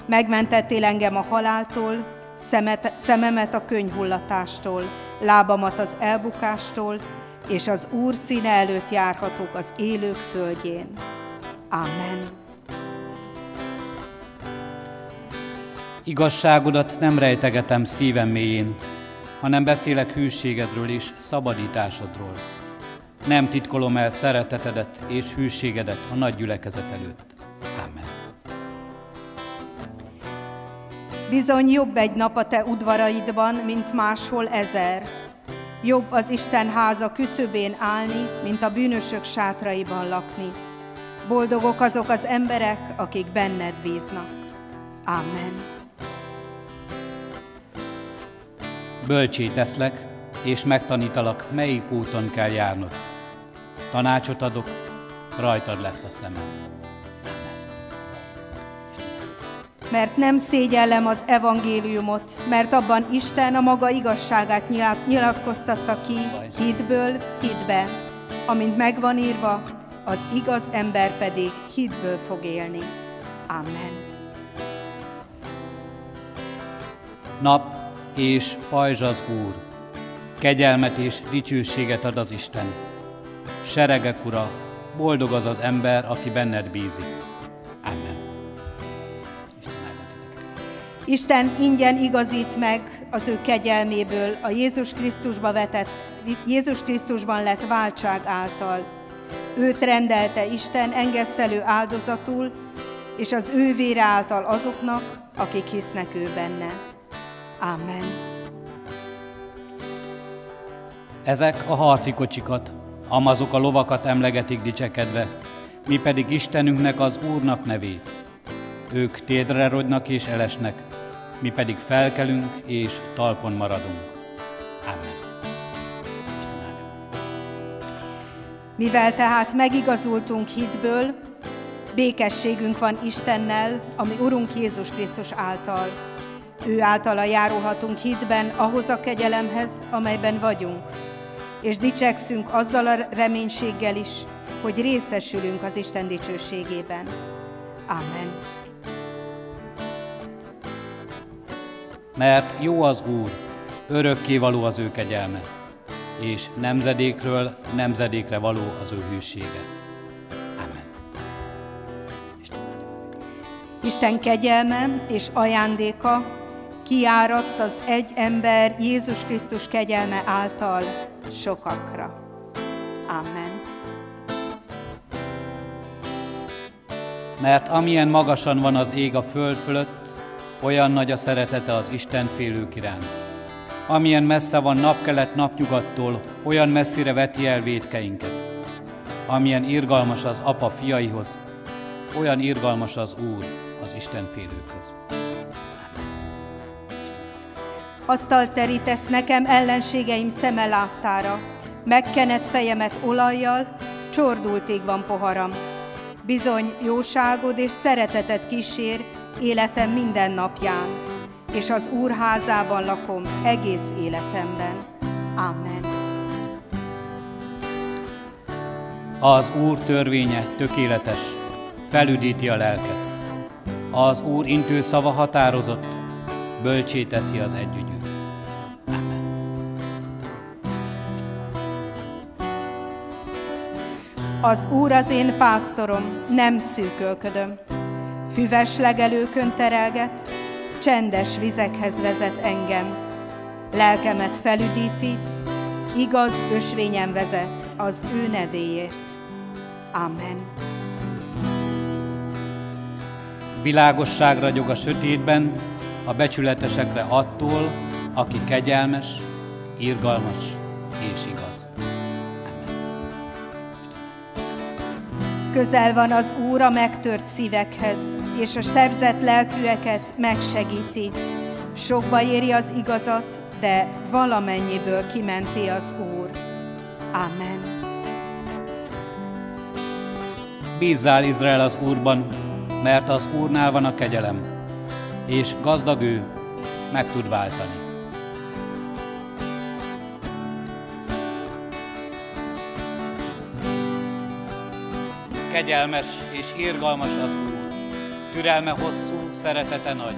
Megmentettél engem a haláltól, szemet, szememet a könyhullatástól, lábamat az elbukástól, és az Úr színe előtt járhatok az élők földjén. Amen. Igazságodat nem rejtegetem szívem mélyén, hanem beszélek hűségedről és szabadításodról nem titkolom el szeretetedet és hűségedet a nagy gyülekezet előtt. Amen. Bizony jobb egy nap a te udvaraidban, mint máshol ezer. Jobb az Isten háza küszöbén állni, mint a bűnösök sátraiban lakni. Boldogok azok az emberek, akik benned bíznak. Amen. Bölcsé teszlek, és megtanítalak, melyik úton kell járnod Tanácsot adok, rajtad lesz a szemem. Mert nem szégyellem az evangéliumot, mert abban Isten a maga igazságát nyilatkoztatta ki hitből hitbe, amint megvan írva, az igaz ember pedig hitből fog élni. Amen. Nap és pajzs az Úr, kegyelmet és dicsőséget ad az Isten seregek ura, boldog az az ember, aki benned bízik. Amen. Isten. Isten ingyen igazít meg az ő kegyelméből a Jézus Krisztusba vetett, Jézus Krisztusban lett váltság által. Őt rendelte Isten engesztelő áldozatul, és az ő vére által azoknak, akik hisznek ő benne. Amen. Ezek a harci kocsikat, amazok a lovakat emlegetik dicsekedve, mi pedig Istenünknek az Úrnak nevét. Ők tédre rogynak és elesnek, mi pedig felkelünk és talpon maradunk. Amen. Mivel tehát megigazultunk hitből, békességünk van Istennel, ami Urunk Jézus Krisztus által. Ő általa járulhatunk hitben ahhoz a kegyelemhez, amelyben vagyunk, és dicsekszünk azzal a reménységgel is, hogy részesülünk az Isten dicsőségében. Amen. Mert jó az Úr, örökké való az ő kegyelme, és nemzedékről nemzedékre való az ő hűsége. Amen. Isten kegyelme és ajándéka kiáradt az egy ember Jézus Krisztus kegyelme által sokakra. Amen. Mert amilyen magasan van az ég a föld fölött, olyan nagy a szeretete az Isten félők iránt. Amilyen messze van napkelet napnyugattól, olyan messzire veti el védkeinket. Amilyen irgalmas az apa fiaihoz, olyan irgalmas az Úr az Isten félőkhöz. Asztalt terítesz nekem ellenségeim szeme láttára, megkenett fejemet olajjal, csordulték van poharam. Bizony jóságod és szeretetet kísér életem minden napján, és az Úr házában lakom egész életemben. Amen. Az Úr törvénye tökéletes, felüdíti a lelket. Az Úr intő szava határozott, bölcsé teszi az együgyűt. Az Úr az én pásztorom, nem szűkölködöm. Füves legelőkön terelget, csendes vizekhez vezet engem. Lelkemet felüdíti, igaz ösvényen vezet az ő nevéért. Amen. Világosság ragyog a sötétben, a becsületesekre attól, aki kegyelmes, irgalmas és igaz. Közel van az Úr a megtört szívekhez, és a sebzett lelkűeket megsegíti. Sokba éri az igazat, de valamennyiből kimenti az Úr. Amen. Bízzál Izrael az Úrban, mert az Úrnál van a kegyelem, és gazdag ő meg tud váltani. Kegyelmes és irgalmas az Úr, türelme hosszú, szeretete nagy.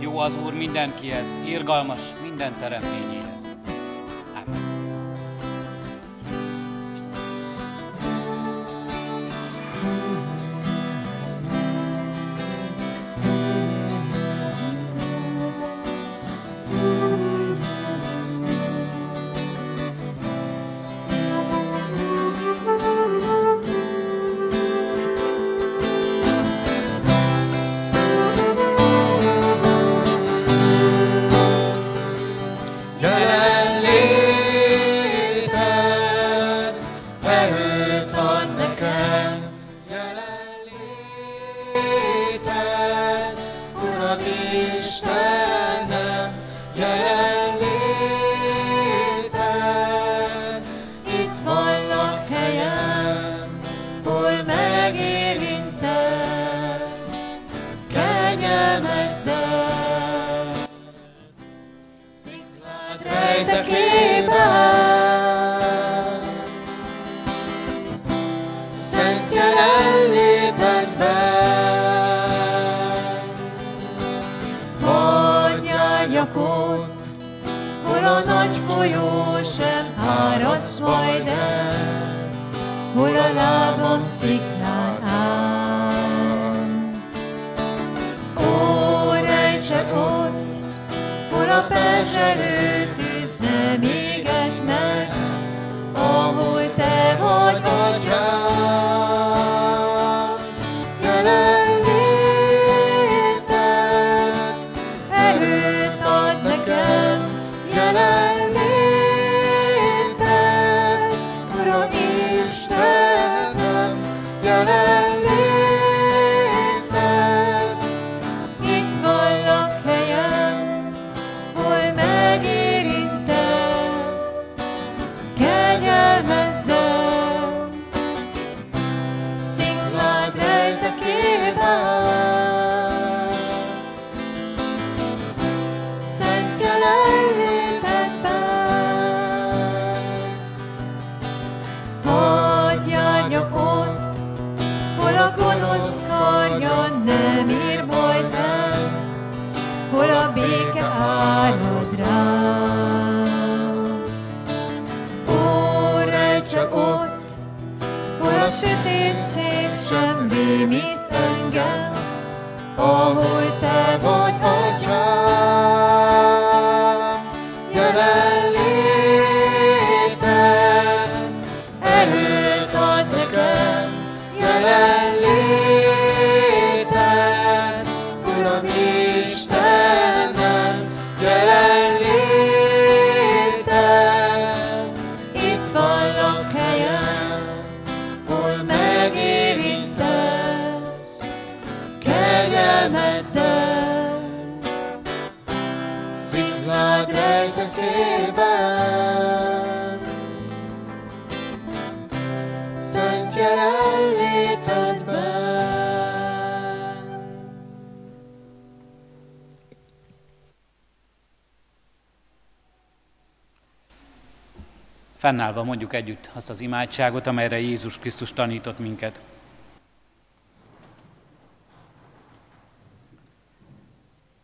Jó az Úr mindenkihez, irgalmas minden teremtményéhez. Kegyelmeddel. Fennállva mondjuk együtt azt az imádságot, amelyre Jézus Krisztus tanított minket.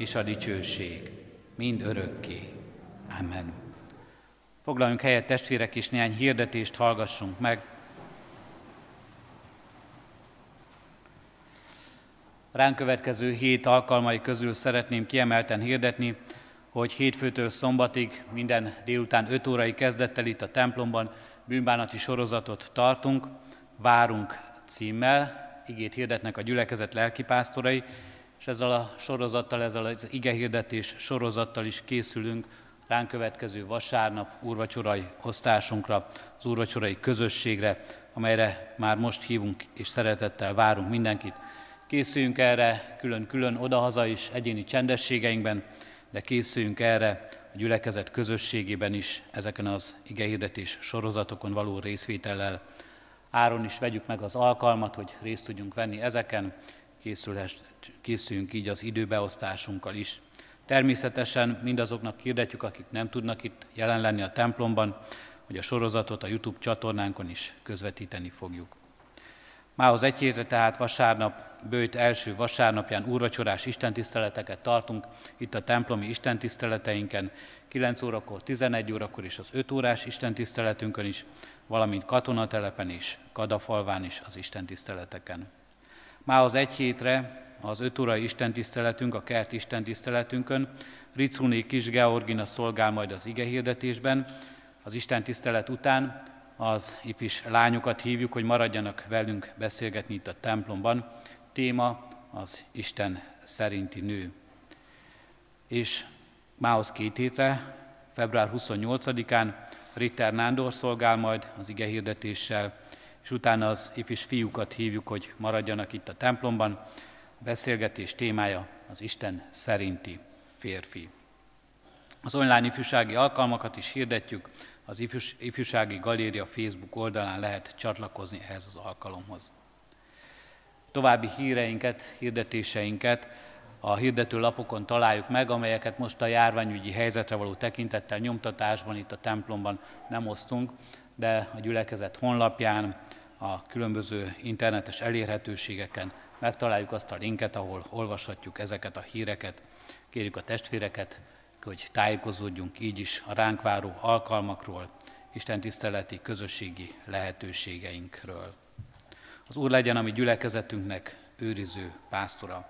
és a dicsőség, mind örökké. Amen. Foglaljunk helyet testvérek, és néhány hirdetést hallgassunk meg. Ránk következő hét alkalmai közül szeretném kiemelten hirdetni, hogy hétfőtől szombatig minden délután 5 órai kezdettel itt a templomban bűnbánati sorozatot tartunk. Várunk címmel, igét hirdetnek a gyülekezet lelkipásztorai, és ezzel a sorozattal, ezzel az igehirdetés sorozattal is készülünk ránk következő vasárnap úrvacsorai osztásunkra, az úrvacsorai közösségre, amelyre már most hívunk és szeretettel várunk mindenkit. Készüljünk erre külön-külön odahaza is, egyéni csendességeinkben, de készüljünk erre a gyülekezet közösségében is, ezeken az igehirdetés sorozatokon való részvétellel. Áron is vegyük meg az alkalmat, hogy részt tudjunk venni ezeken, készüljünk így az időbeosztásunkkal is. Természetesen mindazoknak hirdetjük, akik nem tudnak itt jelen lenni a templomban, hogy a sorozatot a YouTube csatornánkon is közvetíteni fogjuk. Mához egy hétre tehát vasárnap, bőjt első vasárnapján úrvacsorás istentiszteleteket tartunk itt a templomi istentiszteleteinken, 9 órakor, 11 órakor és az 5 órás istentiszteletünkön is, valamint katonatelepen is, Kadafalván is az istentiszteleteken. Mához egy hétre az 5 órai istentiszteletünk, a kert istentiszteletünkön, Ricuné Kis Georgina szolgál majd az igehirdetésben, az istentisztelet után az ifis lányokat hívjuk, hogy maradjanak velünk beszélgetni itt a templomban. Téma az Isten szerinti nő. És mához két hétre, február 28-án Ritter Nándor szolgál majd az ige hirdetéssel, és utána az ifis fiúkat hívjuk, hogy maradjanak itt a templomban. Beszélgetés témája az Isten szerinti férfi. Az online ifjúsági alkalmakat is hirdetjük, az Ifjúsági Galéria Facebook oldalán lehet csatlakozni ehhez az alkalomhoz. További híreinket, hirdetéseinket a hirdető lapokon találjuk meg, amelyeket most a járványügyi helyzetre való tekintettel nyomtatásban itt a templomban nem osztunk, de a gyülekezet honlapján, a különböző internetes elérhetőségeken megtaláljuk azt a linket, ahol olvashatjuk ezeket a híreket. Kérjük a testvéreket, hogy tájékozódjunk így is a ránk váró alkalmakról, Isten tiszteleti közösségi lehetőségeinkről. Az Úr legyen a mi gyülekezetünknek őriző pásztora.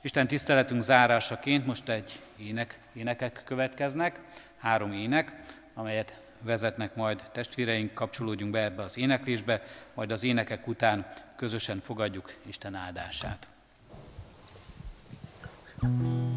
Isten tiszteletünk zárásaként most egy ének, énekek következnek, három ének, amelyet vezetnek majd testvéreink, kapcsolódjunk be ebbe az éneklésbe, majd az énekek után közösen fogadjuk Isten áldását. thank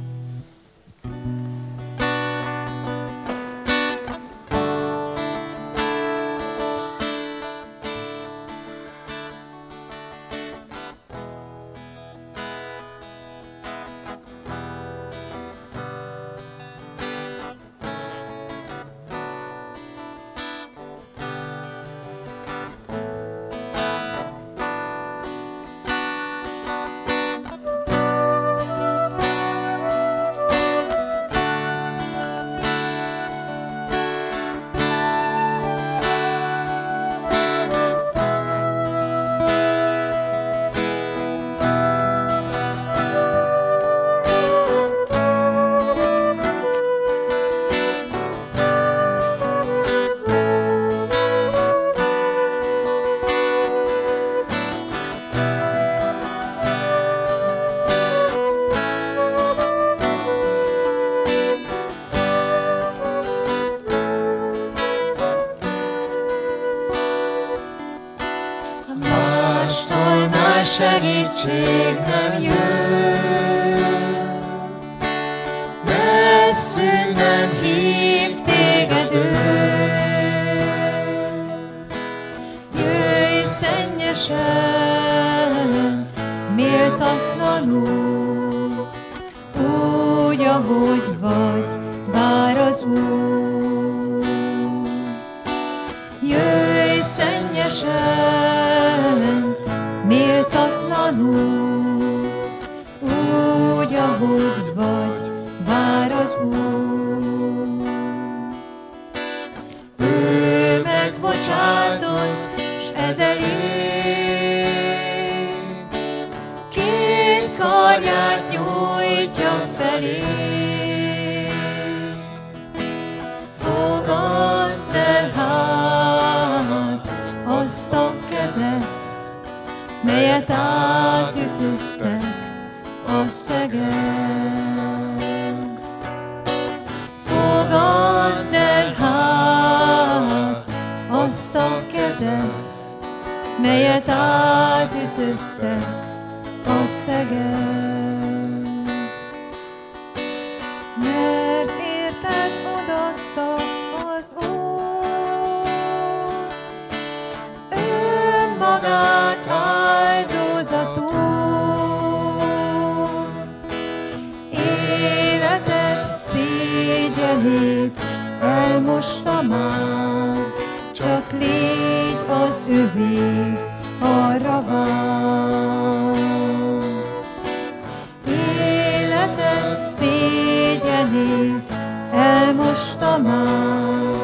szégyenét elmosta már,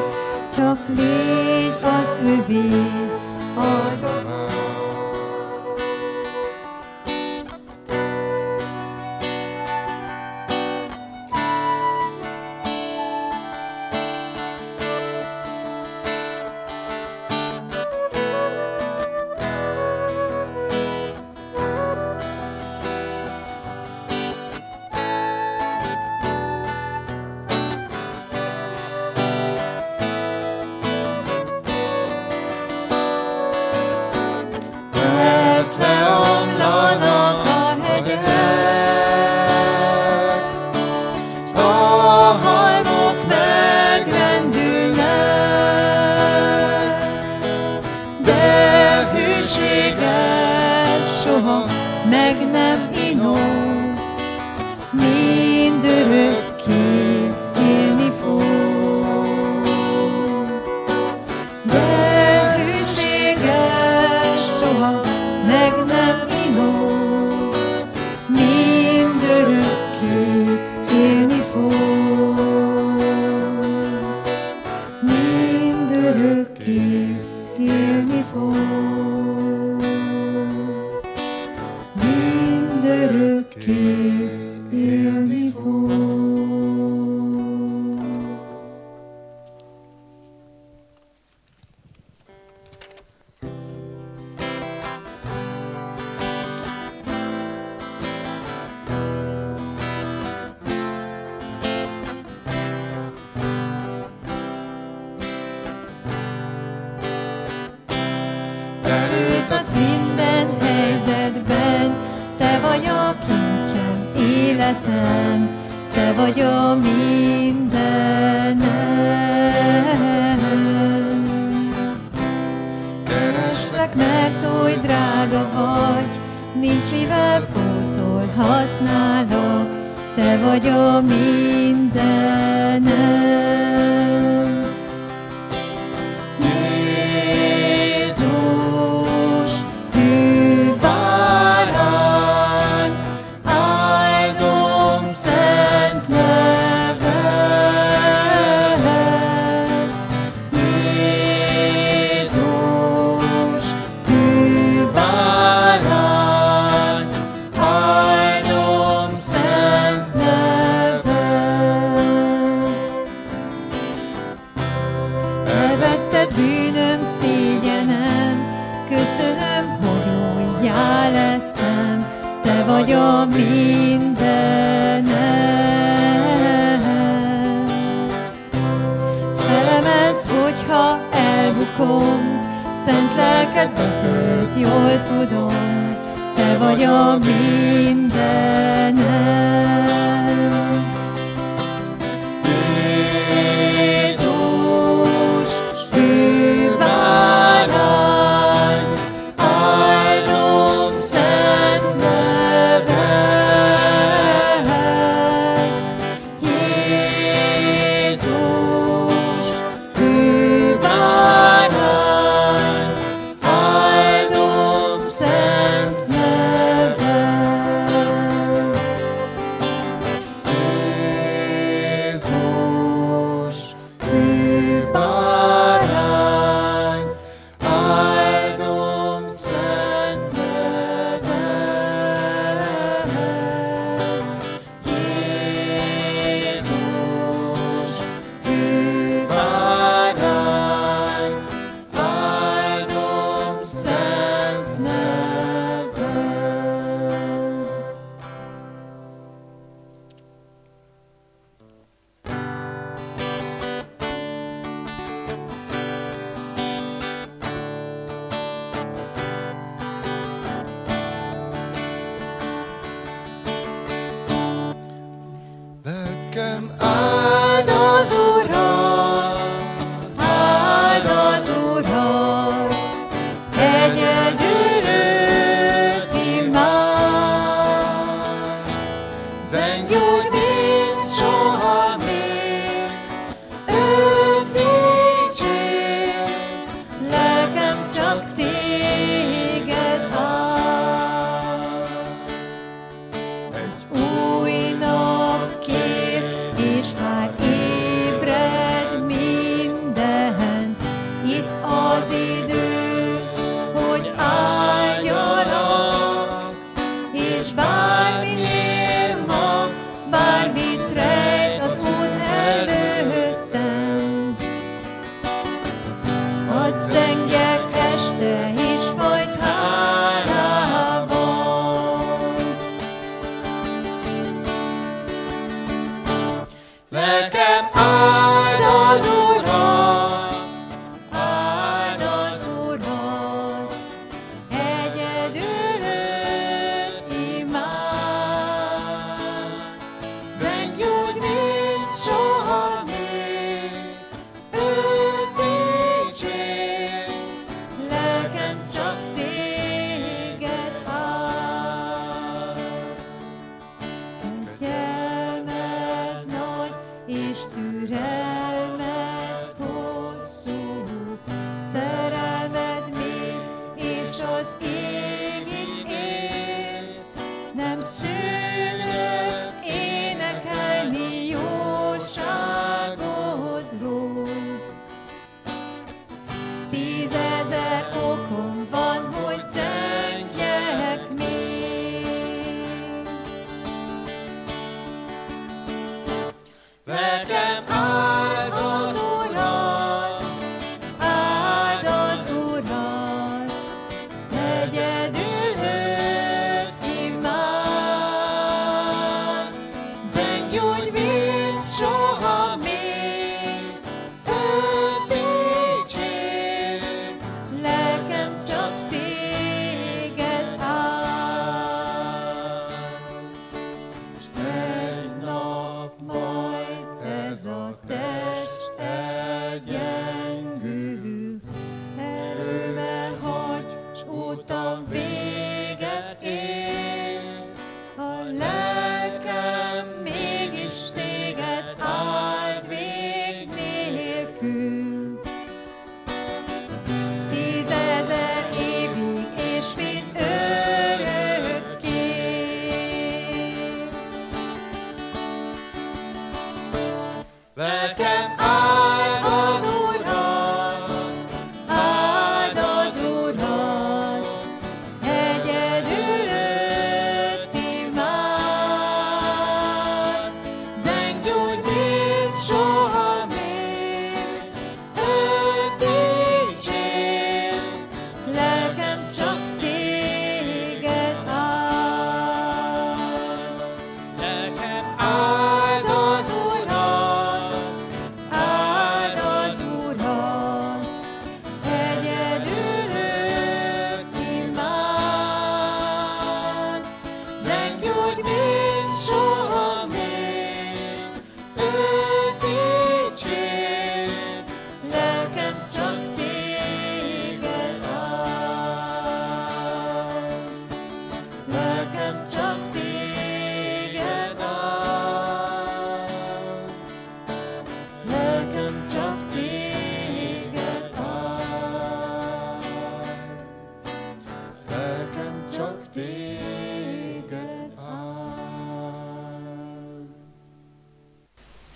csak légy az övé, arra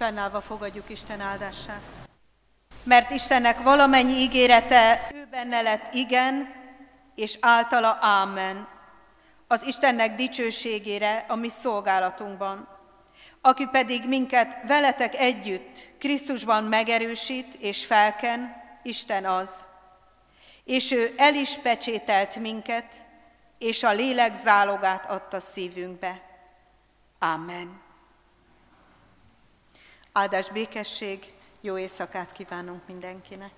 Fennállva fogadjuk Isten áldását. Mert Istennek valamennyi ígérete ő benne lett igen, és általa ámen. Az Istennek dicsőségére a mi szolgálatunkban, aki pedig minket veletek együtt Krisztusban megerősít és felken, Isten az. És ő el is pecsételt minket, és a lélek zálogát adta szívünkbe. Amen. Áldás békesség, jó éjszakát kívánunk mindenkinek!